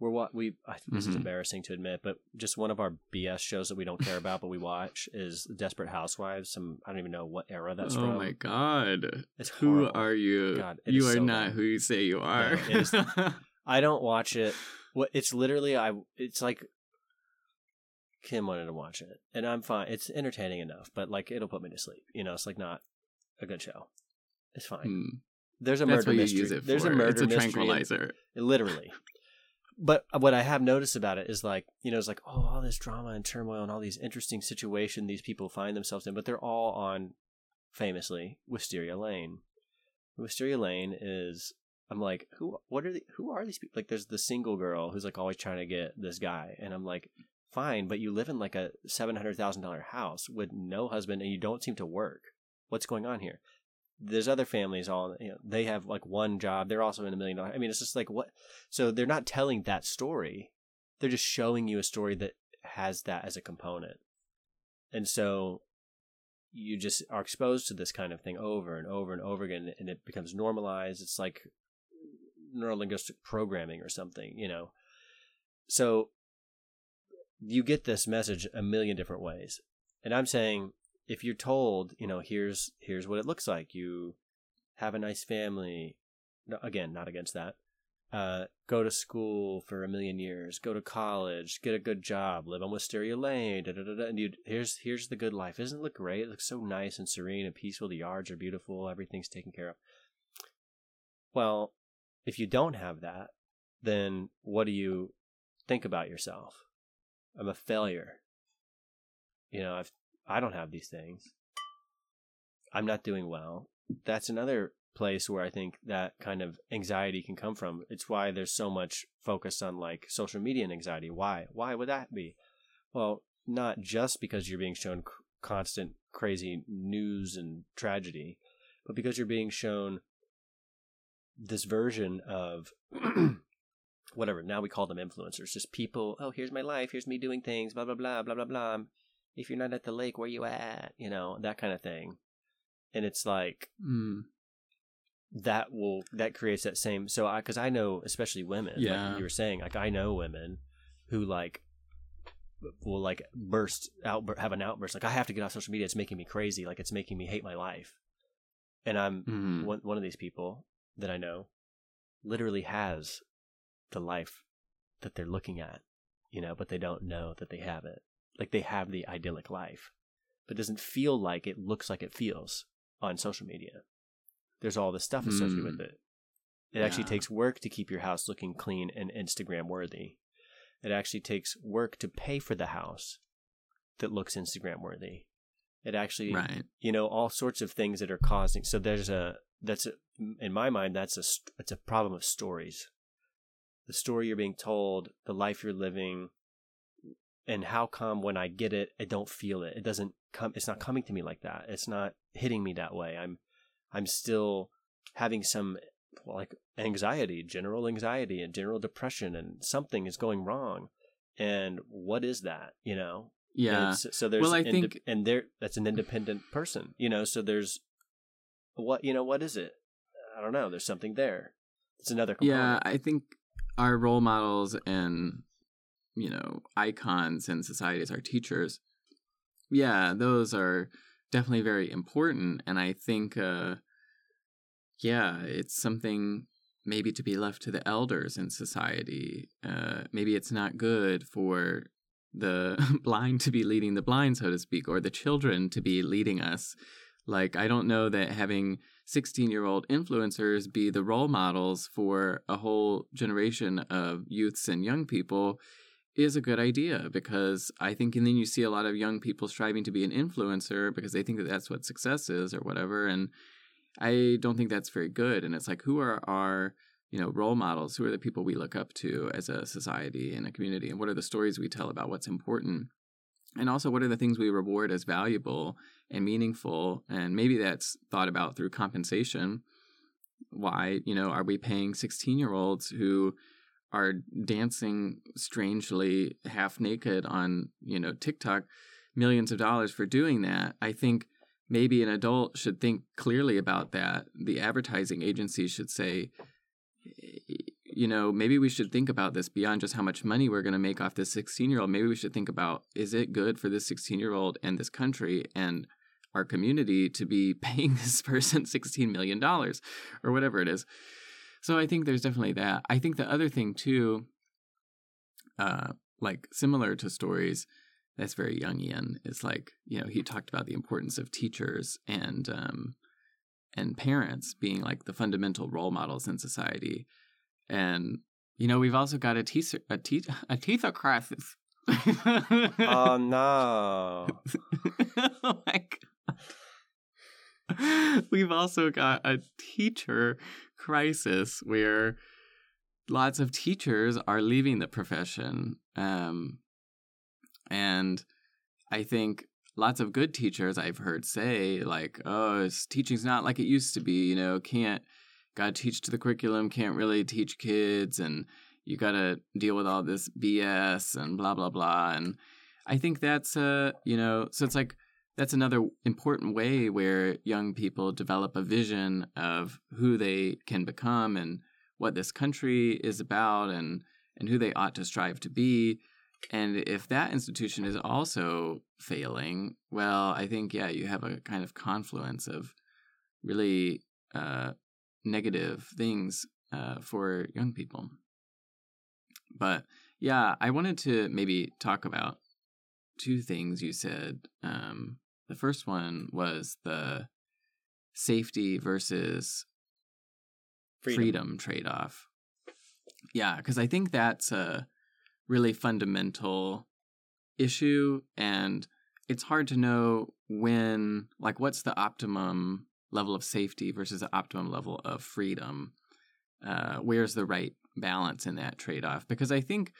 we're what we I, this mm-hmm. is embarrassing to admit, but just one of our BS shows that we don't care about, but we watch is Desperate Housewives. Some I don't even know what era that's
oh
from.
Oh my god! It's who are you? God, you are so not bad. who you say you are.
No, I don't watch it. What it's literally I. It's like Kim wanted to watch it, and I'm fine. It's entertaining enough, but like it'll put me to sleep. You know, it's like not a good show. It's fine. Hmm. There's a
That's
murder mystery. There's a murder
it's a tranquilizer.
literally, but what I have noticed about it is like, you know, it's like, oh, all this drama and turmoil and all these interesting situations these people find themselves in, but they're all on famously Wisteria Lane. Wisteria Lane is I'm like, who what are the who are these people? Like there's the single girl who's like always trying to get this guy and I'm like, fine, but you live in like a seven hundred thousand dollar house with no husband and you don't seem to work. What's going on here? there's other families all you know, they have like one job they're also in a million dollar i mean it's just like what so they're not telling that story. They're just showing you a story that has that as a component. And so you just are exposed to this kind of thing over and over and over again and it becomes normalized. It's like neurolinguistic programming or something you know? So you get this message a million different ways. And i'm saying if you're told, you know, here's here's what it looks like. You have a nice family. No, again, not against that. Uh, go to school for a million years. Go to college. Get a good job. Live on Wisteria Lane. Da, da, da, and you here's here's the good life. Doesn't it look great? It looks so nice and serene and peaceful. The yards are beautiful. Everything's taken care of. Well, if you don't have that, then what do you think about yourself? I'm a failure. You know, I've I don't have these things. I'm not doing well. That's another place where I think that kind of anxiety can come from. It's why there's so much focus on like social media and anxiety. Why? Why would that be? Well, not just because you're being shown c- constant crazy news and tragedy, but because you're being shown this version of whatever. Now we call them influencers, just people. Oh, here's my life. Here's me doing things. Blah blah blah blah blah blah if you're not at the lake, where you at? You know, that kind of thing. And it's like mm. that will that creates that same. So I because I know especially women. Yeah, like you were saying like I know women who like will like burst out have an outburst like I have to get off social media. It's making me crazy. Like it's making me hate my life. And I'm mm. one one of these people that I know literally has the life that they're looking at you know, but they don't know that they have it. Like they have the idyllic life, but it doesn't feel like it looks like it feels on social media. There's all this stuff associated
Mm.
with it. It actually takes work to keep your house looking clean and Instagram worthy. It actually takes work to pay for the house that looks Instagram worthy. It actually,
Right.
you know, all sorts of things that are causing. So there's a that's a, in my mind that's a it's a problem of stories. The story you're being told, the life you're living, and how come when I get it, I don't feel it. It doesn't come. It's not coming to me like that. It's not hitting me that way. I'm I'm still having some like anxiety, general anxiety, and general depression, and something is going wrong. And what is that? You know,
Yeah.
so there's
Well, I
inde-
think-
and there that's an independent person, you know. So there's what you know. What is it? I don't know. There's something there. It's another component.
Yeah, I think our role models and you know icons in society as our teachers. Yeah, those are definitely very important, and I think, uh, yeah, it's something maybe to be left to the elders in society. Uh, maybe it's not good for the blind to be leading the blind, so to speak, or the children to be leading us. Like, I don't know that having 16 year old influencers be the role models for a whole generation of youths and young people is a good idea because I think, and then you see a lot of young people striving to be an influencer because they think that that's what success is or whatever. And I don't think that's very good. And it's like, who are our, you know, role models? Who are the people we look up to as a society and a community? And what are the stories we tell about what's important? And also, what are the things we reward as valuable and meaningful? And maybe that's thought about through compensation. Why, you know, are we paying 16 year olds who are dancing strangely half naked on, you know, TikTok millions of dollars for doing that? I think maybe an adult should think clearly about that. The advertising agency should say, you know, maybe we should think about this beyond just how much money we're going to make off this 16 year old. Maybe we should think about is it good for this 16 year old and this country and our community to be paying this person $16 million or whatever it is. So I think there's definitely that. I think the other thing too, uh, like similar to stories, that's very Jungian. Is like you know he talked about the importance of teachers and um, and parents being like the fundamental role models in society, and you know we've also got a teeth a teeth a teeth crisis.
Oh no!
god. We've also got a teacher crisis where lots of teachers are leaving the profession. Um, and I think lots of good teachers I've heard say, like, oh, teaching's not like it used to be, you know, can't, got to teach to the curriculum, can't really teach kids, and you got to deal with all this BS and blah, blah, blah. And I think that's, uh, you know, so it's like, that's another important way where young people develop a vision of who they can become and what this country is about and and who they ought to strive to be. And if that institution is also failing well i think yeah you have a kind of confluence of really uh, negative things uh, for young people. But yeah i wanted to maybe talk about two things you said um, the first one was the safety versus freedom,
Freedom.
trade off. Yeah, because I think that's a really fundamental issue, and it's hard to know when, like, what's the optimum level of safety versus the optimum level of freedom. Uh, where's the right balance in that trade off? Because I think,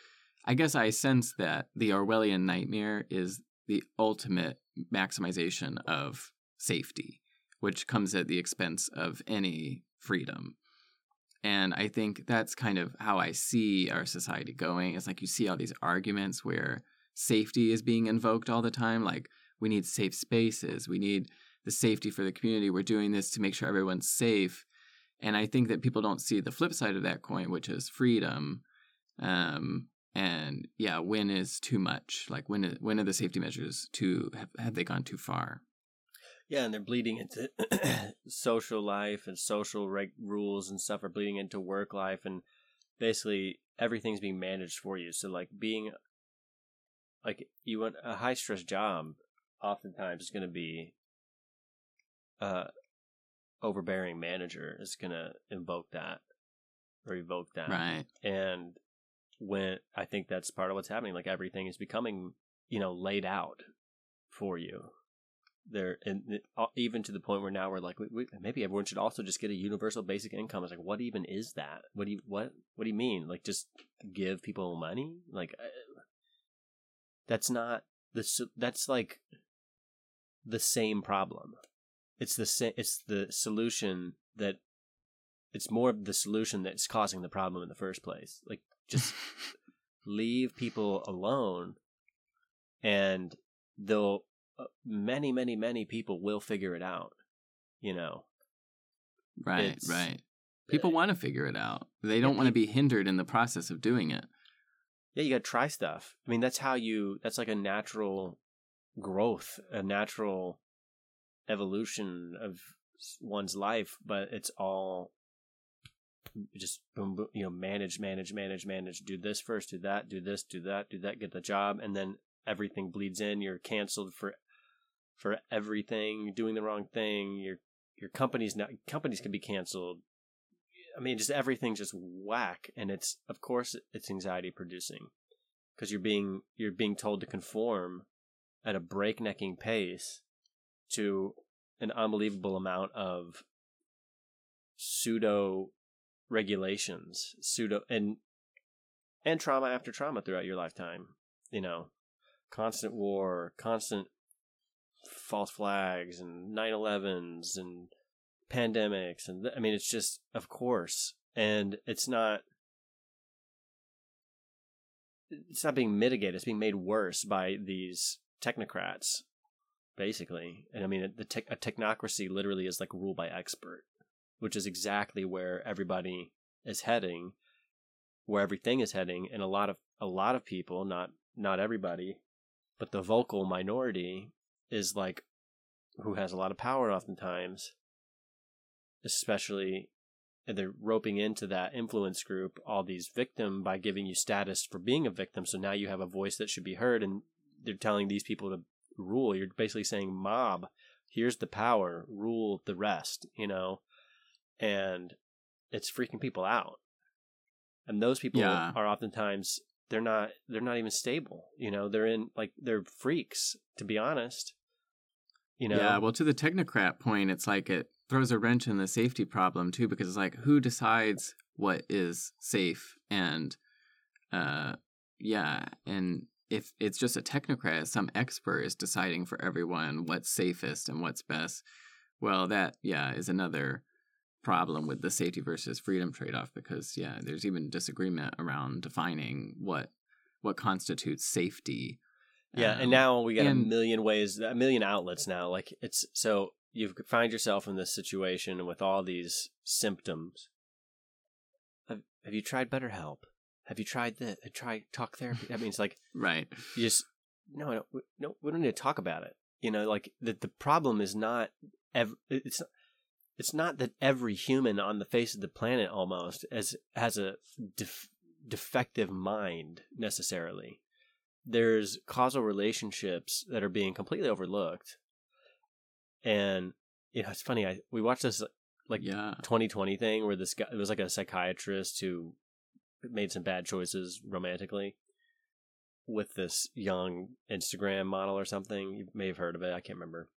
I guess I sense that the Orwellian nightmare is the ultimate maximization of safety, which comes at the expense of any freedom. And I think that's kind of how I see our society going. It's like you see all these arguments where safety is being invoked all the time. Like, we need safe spaces, we need the safety for the community. We're doing this to make sure everyone's safe. And I think that people don't see the flip side of that coin, which is freedom. Um, and yeah, when is too much? Like when when are the safety measures too have, have they gone too far?
Yeah, and they're bleeding into social life and social reg- rules and stuff are bleeding into work life, and basically everything's being managed for you. So, like being like you want a high stress job oftentimes is going to be uh overbearing manager is going to invoke that or evoke that
Right.
and when i think that's part of what's happening like everything is becoming you know laid out for you. There and even to the point where now we're like we, we, maybe everyone should also just get a universal basic income. It's like what even is that? What do you what what do you mean? Like just give people money? Like uh, that's not the that's like the same problem. It's the sa- it's the solution that it's more of the solution that's causing the problem in the first place. Like just leave people alone and they'll uh, many many many people will figure it out you know
Right,
It's-
right. People want to figure it out. They don't want to be hindered in the process of doing it.
yeah you got to try stuff i mean that's how you that's like a natural growth a natural evolution of one's life but it's all just boom, boom, you know manage manage manage manage do this first do that do this do that do that get the job and then everything bleeds in. You're canceled for for everything. You're doing the wrong thing. Your your company's not companies can be canceled. I mean just everything's just whack and it's of course it's anxiety producing because you're being you're being told to conform at a breaknecking pace to an unbelievable amount of pseudo regulations pseudo and and trauma after trauma throughout your lifetime you know? Constant war constant false flags and 9-11s and pandemics and th- i mean it's just of course and it's not it's not being mitigated it's being made worse by these technocrats basically. And i mean the tech a technocracy literally is like ruled by expert which is exactly where everybody is heading where everything is heading and a lot of a lot of people not not everybody but the vocal minority is like who has a lot of power oftentimes especially and they're roping into that influence group all these victim by giving you status for being a victim. So now you have a voice that should be heard and they're telling these people to rule. You're basically saying mob here's the power rule the rest you know and it's freaking people out and those people
Yeah.
are oftentimes they're not they're not even stable you know they're in like they're freaks to be honest you know
Yeah, well, to the technocrat point, it's like it throws a wrench in the safety problem too, because it's like who decides what is safe and, uh, yeah, and if it's just a technocrat, some expert is deciding for everyone what's safest and what's best. Well, that yeah is another problem with the safety versus freedom trade off because yeah, there's even disagreement around defining what what constitutes safety.
Yeah,
Um,
and now we got a million ways, a million outlets now. Like it's so you find yourself in this situation with all these symptoms. Have, have you tried BetterHelp? Have you tried the try talk therapy? I mean, it's like
right.
you just no, no, we- no. We don't need to talk about it. You know, like the the problem is not ev- it's it's not that every human on the face of the planet almost as has a def- defective mind necessarily. There's causal relationships that are being completely overlooked, and you know it's funny. I we watched this like
yeah.
2020 thing where this guy it was like a psychiatrist who made some bad choices romantically with this young Instagram model or something. You may have heard of it. I can't remember.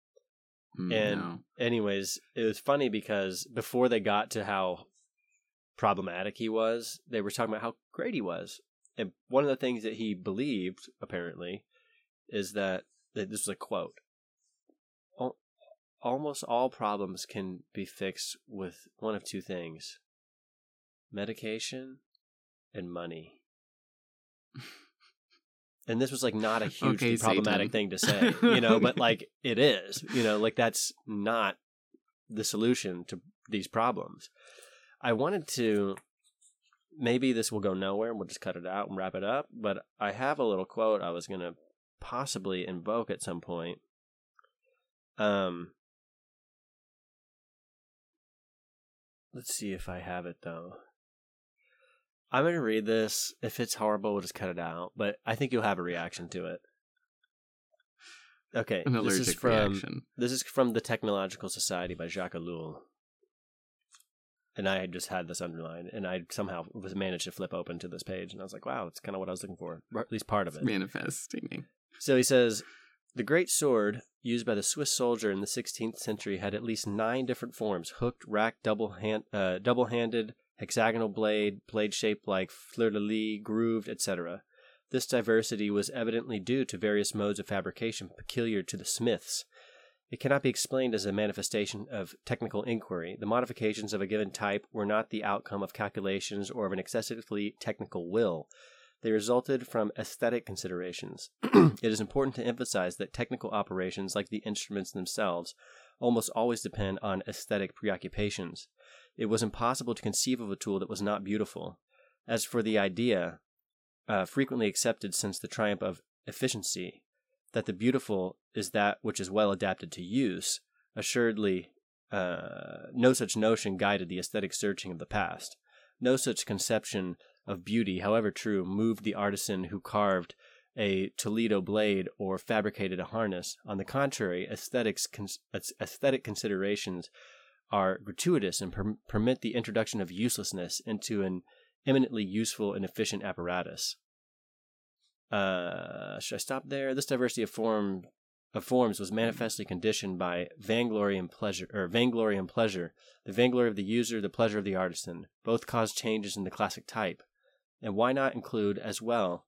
Mm,
and
no.
anyways, it was funny because before they got to how problematic he was, they were talking about how great he was. And one of the things that he believed, apparently, is that, that this was a quote. "Al- Almost all problems can be fixed with one of two things medication and money. And this was like not a hugely
Okay,
problematic
Satan.
thing to say, you know, but like it is, you know, like that's not the solution to these problems. I wanted to maybe this will go nowhere and we'll just cut it out and wrap it up, but I have a little quote I was going to possibly invoke at some point. Um Let's see if I have it though. I'm going to read this. If it's horrible, we'll just cut it out, but I think you'll have a reaction to it. Okay,
an
this
allergic
is from
reaction.
this is from the Technological Society by Jacques Ellul. And I had just had this underlined, and I somehow was managed to flip open to this page, and I was like, "Wow, that's kind of what I was looking for, or at least part of it."
manifesting.
So he says the great sword used by the Swiss soldier in the 16th century had at least nine different forms: hooked, racked, double hand, uh, double-handed, hexagonal blade, blade shaped like fleur-de-lis, grooved, etc. This diversity was evidently due to various modes of fabrication peculiar to the smiths. It cannot be explained as a manifestation of technical inquiry. The modifications of a given type were not the outcome of calculations or of an excessively technical will. They resulted from aesthetic considerations. it is important to emphasize that technical operations, like the instruments themselves, almost always depend on aesthetic preoccupations. It was impossible to conceive of a tool that was not beautiful. As for the idea, uh, frequently accepted since the triumph of efficiency, that the beautiful is that which is well adapted to use, assuredly, uh, no such notion guided the aesthetic searching of the past. No such conception of beauty, however true, moved the artisan who carved a Toledo blade or fabricated a harness. On the contrary, aesthetics aesthetic considerations are gratuitous and per- permit the introduction of uselessness into an eminently useful and efficient apparatus. Uh, should I stop there? This diversity of form of forms was manifestly conditioned by vainglory and pleasure, or vainglory and pleasure. The vainglory of the user, the pleasure of the artisan, both caused changes in the classic type. And why not include as well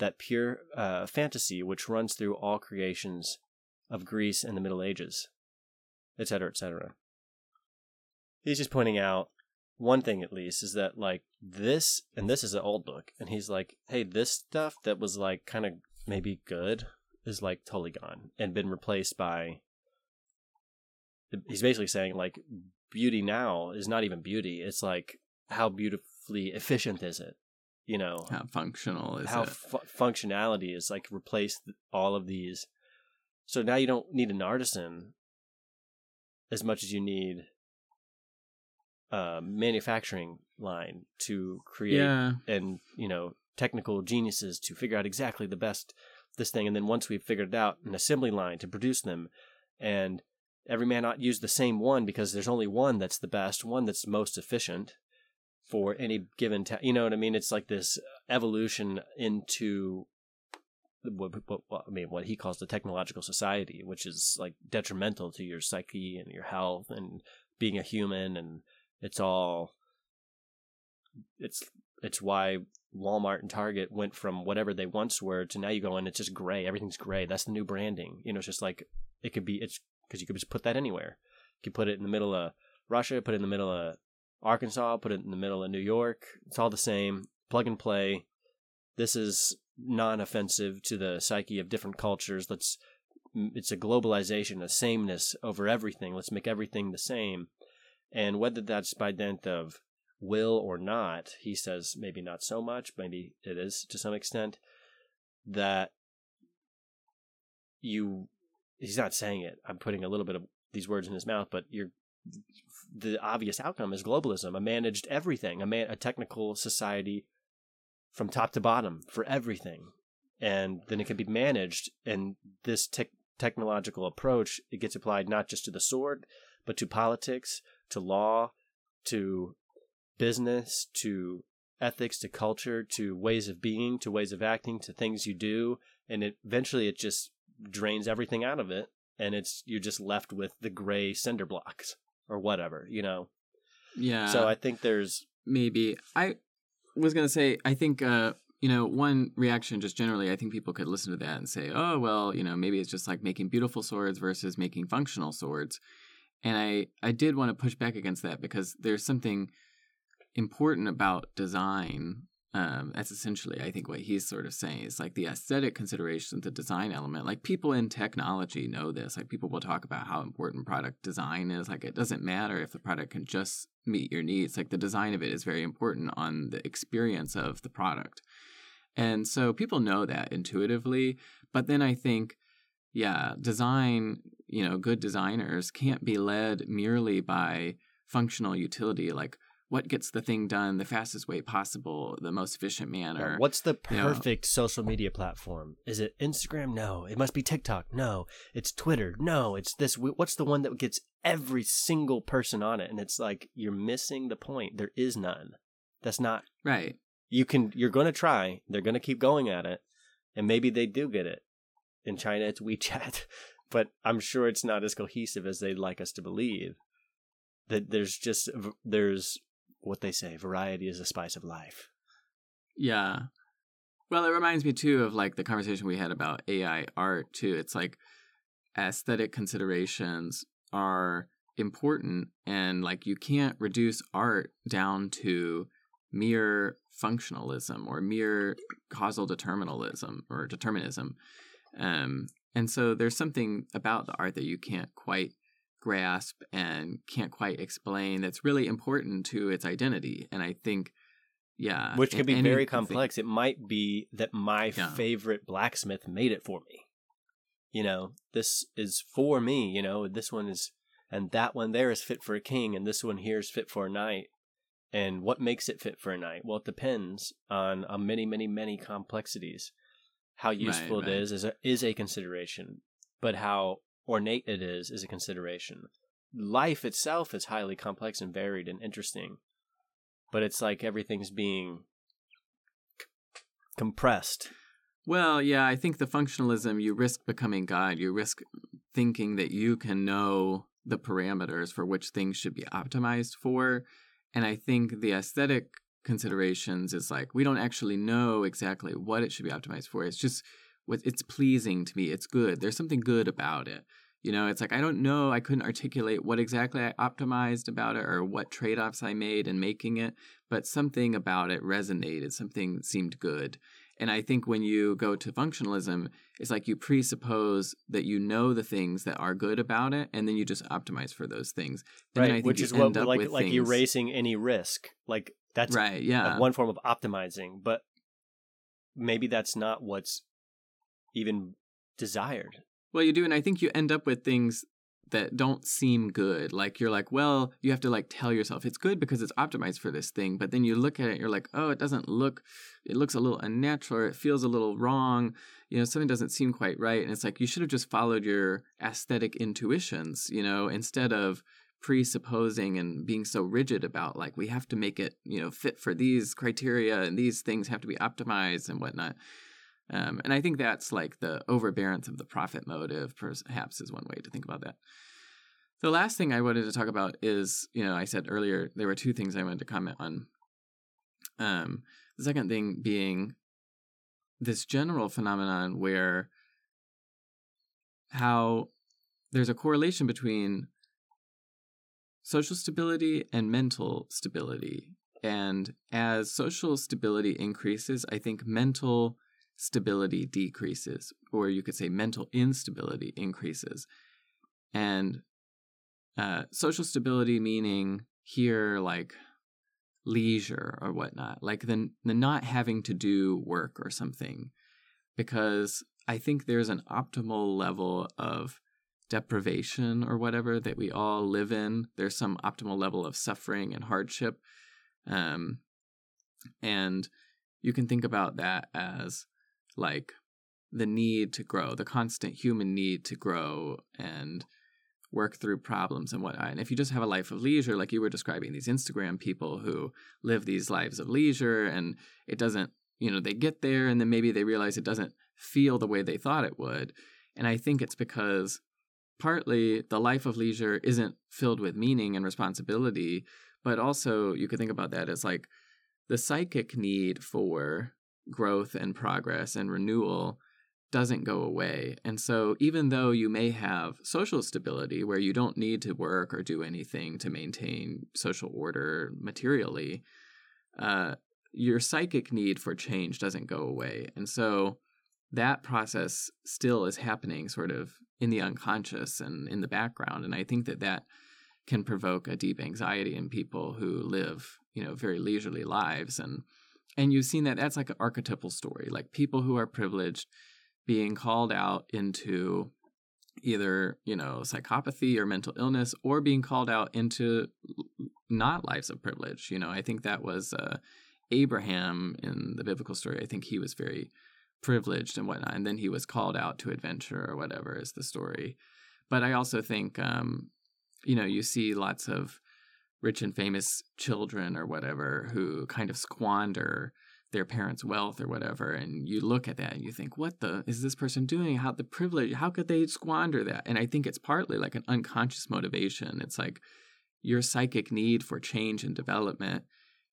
that pure uh, fantasy which runs through all creations of Greece and the Middle Ages, etc., etc. He's just pointing out one thing at least is that like this, and this is an old book, and he's like, hey, this stuff that was like kind of maybe good is like totally gone and been replaced by. He's basically saying like beauty now is not even beauty; it's like how beautifully efficient is it? You know,
How functional is
how
it?
fu- functionality is like replaced all of these. So now you don't need an artisan as much as you need a manufacturing line to create
yeah,
and you know technical geniuses to figure out exactly the best this thing. And then once we've figured it out an assembly line to produce them. And every man not use the same one because there's only one that's the best one that's most efficient for any given ta- you know what i mean? It's like this evolution into what, what, what i mean what he calls the technological society which is like detrimental to your psyche and your health and being a human and it's all it's it's why Walmart and Target went from whatever they once were to now you go in it's just gray everything's gray that's the new branding. You know it's just like it could be it's because you could just put that anywhere. You could put it in the middle of Russia put it in the middle of Arkansas put it in the middle of New York it's all the same plug and play. This is non-offensive to the psyche of different cultures let's it's a globalization a sameness over everything let's make everything the same and whether that's by dint of will or not, he says maybe not so much, maybe it is to some extent, that you, he's not saying it. I'm putting a little bit of these words in his mouth, but you're, the obvious outcome is globalism, a managed everything, a, man, a technical society from top to bottom for everything. And then it can be managed, and this tech technological approach, it gets applied not just to the sword, but to politics, to law, to business, to ethics, to culture, to ways of being, to ways of acting, to things you do, and it eventually it just drains everything out of it, and it's you're just left with the gray cinder blocks or whatever, you know.
yeah.
so I think there's
maybe I was gonna say I think uh you know one reaction just generally I think people could listen to that and say oh well you know maybe it's just like making beautiful swords versus making functional swords and I I did want to push back against that because there's something important about design um, that's essentially I think what he's sort of saying is like the aesthetic considerations, the design element. Like people in technology know this. Like people will talk about how important product design is. Like it doesn't matter if the product can just meet your needs. Like the design of it is very important on the experience of the product. And so people know that intuitively. But then I think, yeah, design, you know, good designers can't be led merely by functional utility. Like what gets the thing done the fastest way possible, the most efficient manner.
What's the
you know.
perfect social media platform? Is it Instagram? No. It must be TikTok. No. It's Twitter. No. It's this. What's the one that gets every single person on it? And it's like you're missing the point. There is none. That's not
right.
You can. You're going to try. They're going to keep going at it, and maybe they do get it. In China, it's WeChat, but I'm sure it's not as cohesive as they'd like us to believe. That there's just there's what they say variety is the spice of life.
Yeah. Well, it reminds me too of like the conversation we had about AI art too. It's like aesthetic considerations are important and like you can't reduce art down to mere functionalism or mere causal determinism or determinism. Um, and so there's something about the art that you can't quite grasp and can't quite explain that's really important to its identity. And I think, yeah.
Which could be very complex. It might be that my
Yeah.
favorite blacksmith made it for me. You know, this is for me, you know, this one is, and that one there is fit for a king, and this one here is fit for a knight. And what makes it fit for a knight? Well, it depends on, on many, many, many complexities. How useful
right.
it is is a, is a consideration, but how ornate it is is a consideration. Life itself is highly complex and varied and interesting, but it's like everything's being c- compressed.
Well, yeah, I think the functionalism, you risk becoming God. You risk thinking that you can know the parameters for which things should be optimized for. And I think the aesthetic considerations is like, we don't actually know exactly what it should be optimized for. It's just what it's pleasing to me. It's good. There's something good about it. You know, it's like, I don't know. I couldn't articulate what exactly I optimized about it or what trade offs I made in making it, but something about it resonated. Something seemed good. And I think when you go to functionalism, it's like you presuppose that you know the things that are good about it, and then you just optimize for those things. And then I
right
think
which is what like like
things-
erasing any risk like that's
right, yeah,
one form of optimizing but maybe that's not what's even desired
Well, you do, and I think you end up with things that don't seem good. Like you're like, well, you have to like tell yourself it's good because it's optimized for this thing, but then you look at it, you're like, oh, it doesn't look, it looks a little unnatural, or it feels a little wrong. You know, something doesn't seem quite right, and it's like you should have just followed your aesthetic intuitions, you know, instead of presupposing and being so rigid about like we have to make it, you know, fit for these criteria and these things have to be optimized and whatnot. Um, and I think that's like the overbearance of the profit motive, perhaps, is one way to think about that. The last thing I wanted to talk about is, you know, I said earlier there were two things I wanted to comment on. Um, the second thing being this general phenomenon where how there's a correlation between social stability and mental stability. And as social stability increases, I think mental stability decreases, or you could say mental instability increases. And uh, social stability meaning here like leisure or whatnot, like the, the not having to do work or something, because I think there's an optimal level of deprivation or whatever that we all live in. There's some optimal level of suffering and hardship. Um, and you can think about that as like the need to grow, the constant human need to grow and work through problems and whatnot. And if you just have a life of leisure, like you were describing, these Instagram people who live these lives of leisure and it doesn't, you know, they get there and then maybe they realize it doesn't feel the way they thought it would. And I think it's because partly the life of leisure isn't filled with meaning and responsibility, but also you could think about that as like the psychic need for growth and progress and renewal doesn't go away. And so, even though you may have social stability where you don't need to work or do anything to maintain social order materially, uh, your psychic need for change doesn't go away. And so, that process still is happening sort of in the unconscious and in the background. And I think that that can provoke a deep anxiety in people who live, you know, very leisurely lives. And and you've seen that that's like an archetypal story, like people who are privileged being called out into either you know psychopathy or mental illness or being called out into not lives of privilege you know i think that was uh, abraham in the biblical story i think he was very privileged and whatnot and then he was called out to adventure or whatever is the story but i also think um, you know you see lots of rich and famous children or whatever who kind of squander their parents' wealth or whatever, and you look at that and you think, what the is this person doing? How the privilege, how could they squander that? And I think it's partly like an unconscious motivation. It's like your psychic need for change and development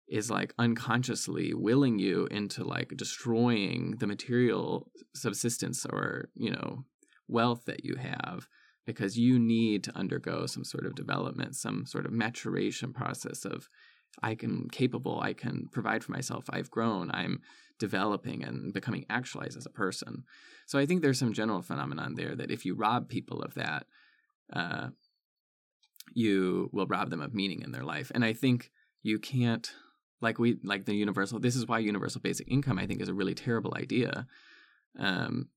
is like unconsciously willing you into like destroying the material subsistence or, you know, wealth that you have because you need to undergo some sort of development, some sort of maturation process of I can capable, I can provide for myself, I've grown, I'm developing and becoming actualized as a person. So I think there's some general phenomenon there that if you rob people of that, uh, you will rob them of meaning in their life. And I think you can't like we like the universal this is why universal basic income I think is a really terrible idea. Um,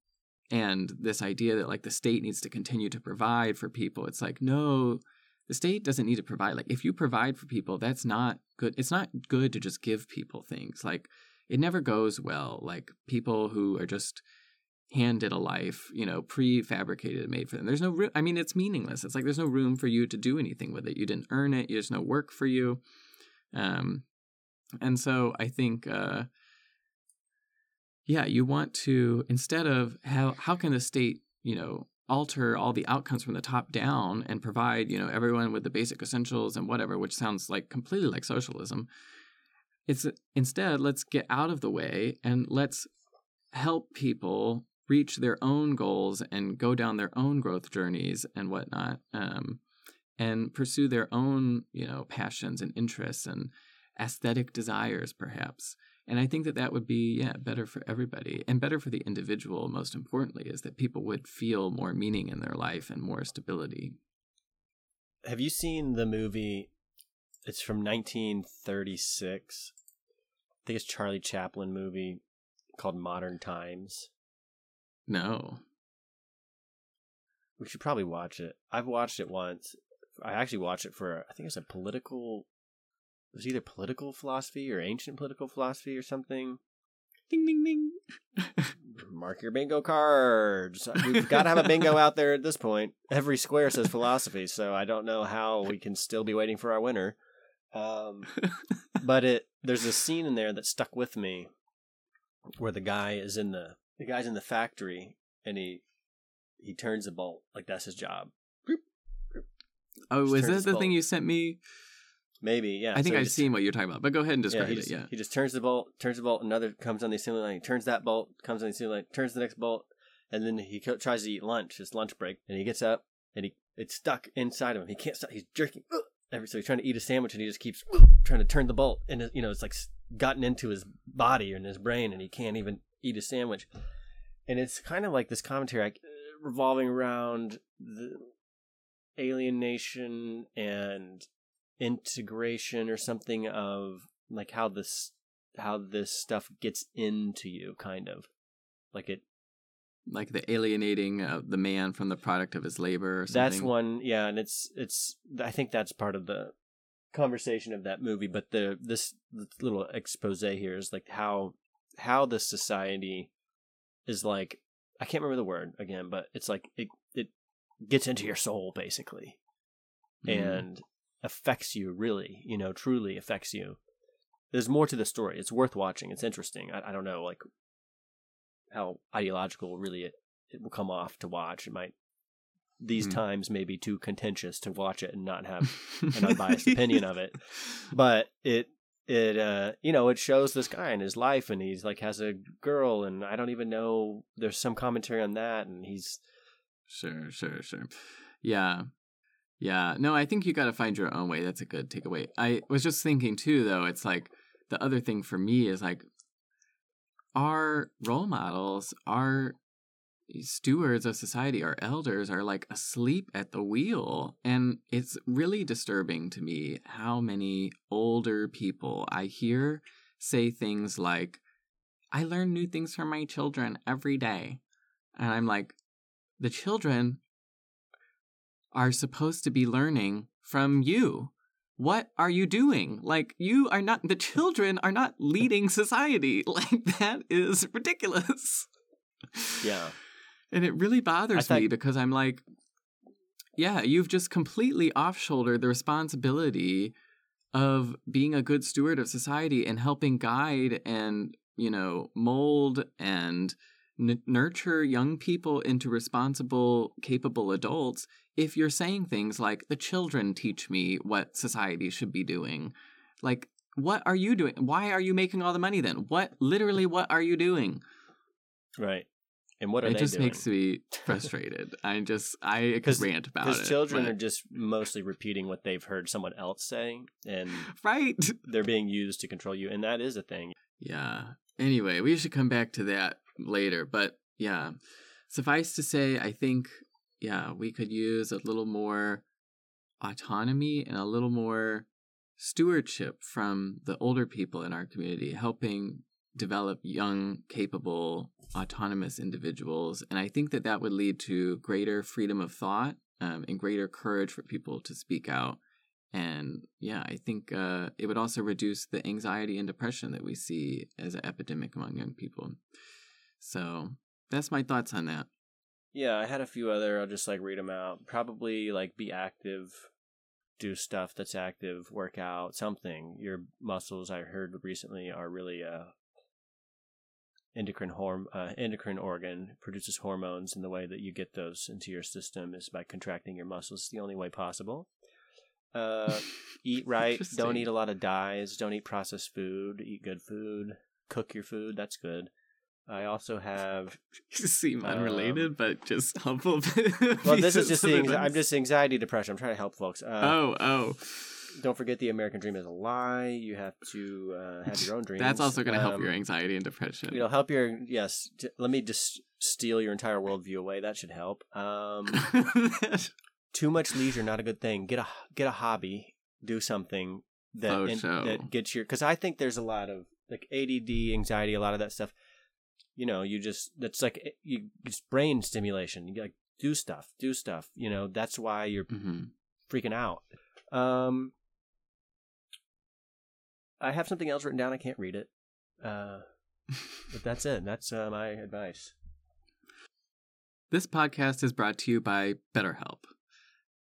and this idea that like the state needs to continue to provide for people, it's like no, the state doesn't need to provide like if you provide for people that's not good it's not good to just give people things like it never goes well like people who are just handed a life you know prefabricated and made for them there's no i mean it's meaningless it's like there's no room for you to do anything with it you didn't earn it there's no work for you um and so i think uh yeah you want to instead of how how can the state you know alter all the outcomes from the top down and provide you know everyone with the basic essentials and whatever which sounds like completely like socialism it's instead let's get out of the way and let's help people reach their own goals and go down their own growth journeys and whatnot um, and pursue their own you know passions and interests and aesthetic desires perhaps and I think that that would be, yeah, better for everybody and better for the individual, most importantly, is that people would feel more meaning in their life and more stability.
Have you seen the movie? It's from 1936. I think it's Charlie Chaplin movie called Modern Times.
No.
We should probably watch it. I've watched it once. I actually watched it for I think it's a political it was either political philosophy or ancient political philosophy or something.
Ding ding ding.
Mark your bingo cards. We've got to have a bingo out there at this point. Every square says philosophy, so I don't know how we can still be waiting for our winner. Um, but it there's a scene in there that stuck with me where the guy is in the the guy's in the factory and he he turns a bolt like that's his job.
Oh, is that the bolt. thing you sent me?
Maybe, yeah.
I think so I've just, seen what you're talking about, but go ahead and describe
yeah,
it. Yeah,
he just turns the bolt, turns the bolt, another comes on the assembly line, he turns that bolt, comes on the assembly line, turns the next bolt, and then he co- tries to eat lunch, his lunch break, and he gets up and he it's stuck inside of him. He can't stop. He's jerking. Uh, so he's trying to eat a sandwich and he just keeps trying to turn the bolt, and you know it's like gotten into his body and his brain, and he can't even eat a sandwich. And it's kind of like this commentary like, revolving around the alienation and integration or something of like how this how this stuff gets into you kind of. Like it
like the alienating of the man from the product of his labor
that's one yeah and it's it's i think that's part of the conversation of that movie but the this, little expose here is like how how the society is like i can't remember the word again but it's like it it gets into your soul basically. Mm. and affects you really, you know, truly affects you. There's more to the story. It's worth watching. It's interesting. I, I don't know, like how ideological really it, it will come off to watch. It might these mm. times may be too contentious to watch it and not have an unbiased opinion of it. But it it uh you know it shows this guy in his life and he's like has a girl and I don't even know there's some commentary on that and he's
sure sure sure yeah yeah, no, I think you got to find your own way. That's a good takeaway. I was just thinking too, though. It's like the other thing for me is like our role models, our stewards of society, our elders are like asleep at the wheel. And it's really disturbing to me how many older people I hear say things like, I learn new things from my children every day. And I'm like, the children are supposed to be learning from you. What are you doing? Like, you are not, the children are not leading society. Like, that is ridiculous.
Yeah.
And it really bothers
thought-
me because I'm like, yeah, you've just completely off shouldered the responsibility of being a good steward of society and helping guide and, you know, mold and n- nurture young people into responsible, capable adults if you're saying things like, the children teach me what society should be doing. Like, what are you doing? Why are you making all the money then? What, literally, what are you doing?
Right. And what are
it just
doing?
makes me frustrated. I just I
'Cause-
rant about it.
Because children
but-
are just mostly repeating what they've heard someone else say, and
right.
they're being used to control you, and that is a thing.
Yeah. Anyway, we should come back to that later. But yeah, suffice to say, I think yeah we could use a little more autonomy and a little more stewardship from the older people in our community, helping develop young, capable, autonomous individuals. And I think that that would lead to greater freedom of thought um, and greater courage for people to speak out. And yeah, I think uh, it would also reduce the anxiety and depression that we see as an epidemic among young people. So that's my thoughts on that.
Yeah, I had a few other. I'll just like read them out. Probably like be active, do stuff that's active, work out, something. Your muscles, I heard recently, are really uh endocrine horm uh, endocrine organ produces hormones, and the way that you get those into your system is by contracting your muscles. It's the only way possible. Uh, eat right. Don't eat a lot of dyes. Don't eat processed food. Eat good food. Cook your food. That's good. I also have
seem
Um,
unrelated, but just helpful.
well, this is just the I'm just anxiety depression. I'm trying to help folks. Uh,
oh, oh.
Don't forget the American dream is a lie. You have to uh, have your own dreams.
That's also going to help
Um,
your anxiety and depression.
It'll help your yes. J- let me just steal your entire worldview away. That should help. Um, too much leisure not a good thing. Get a get a hobby. Do something that
Faux
in-
show.
that gets your because I think there's a lot of like ADD, anxiety, a lot of that stuff. You know, you just that's like eh, you it's brain stimulation. You like do stuff, do stuff. You know, that's why you're
hmm
freaking out. Um, I have something else written down. I can't read it. Uh, but that's it. That's uh, my advice.
This podcast is brought to you by BetterHelp.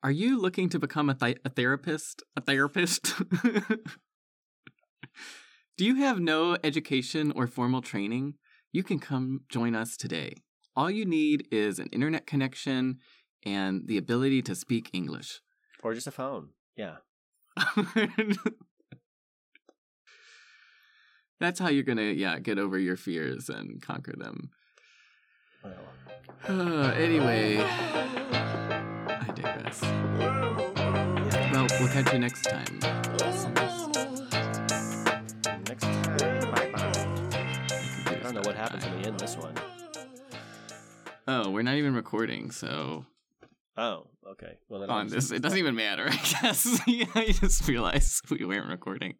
Are you looking to become a, th- a therapist? A therapist? Do you have no education or formal training? You can come join us today. All you need is an internet connection and the ability to speak English.
Or just a phone. Yeah.
That's how you're gonna, yeah, get over your fears and conquer them.
Well,
Uh, anyway, I digress. Well, we'll catch you next time.
I don't know what happens when we end this one.
Oh, we're not even recording, so
Oh, okay. Well, then
on this, it doesn't even matter. I guess. yeah, I just realized we weren't recording.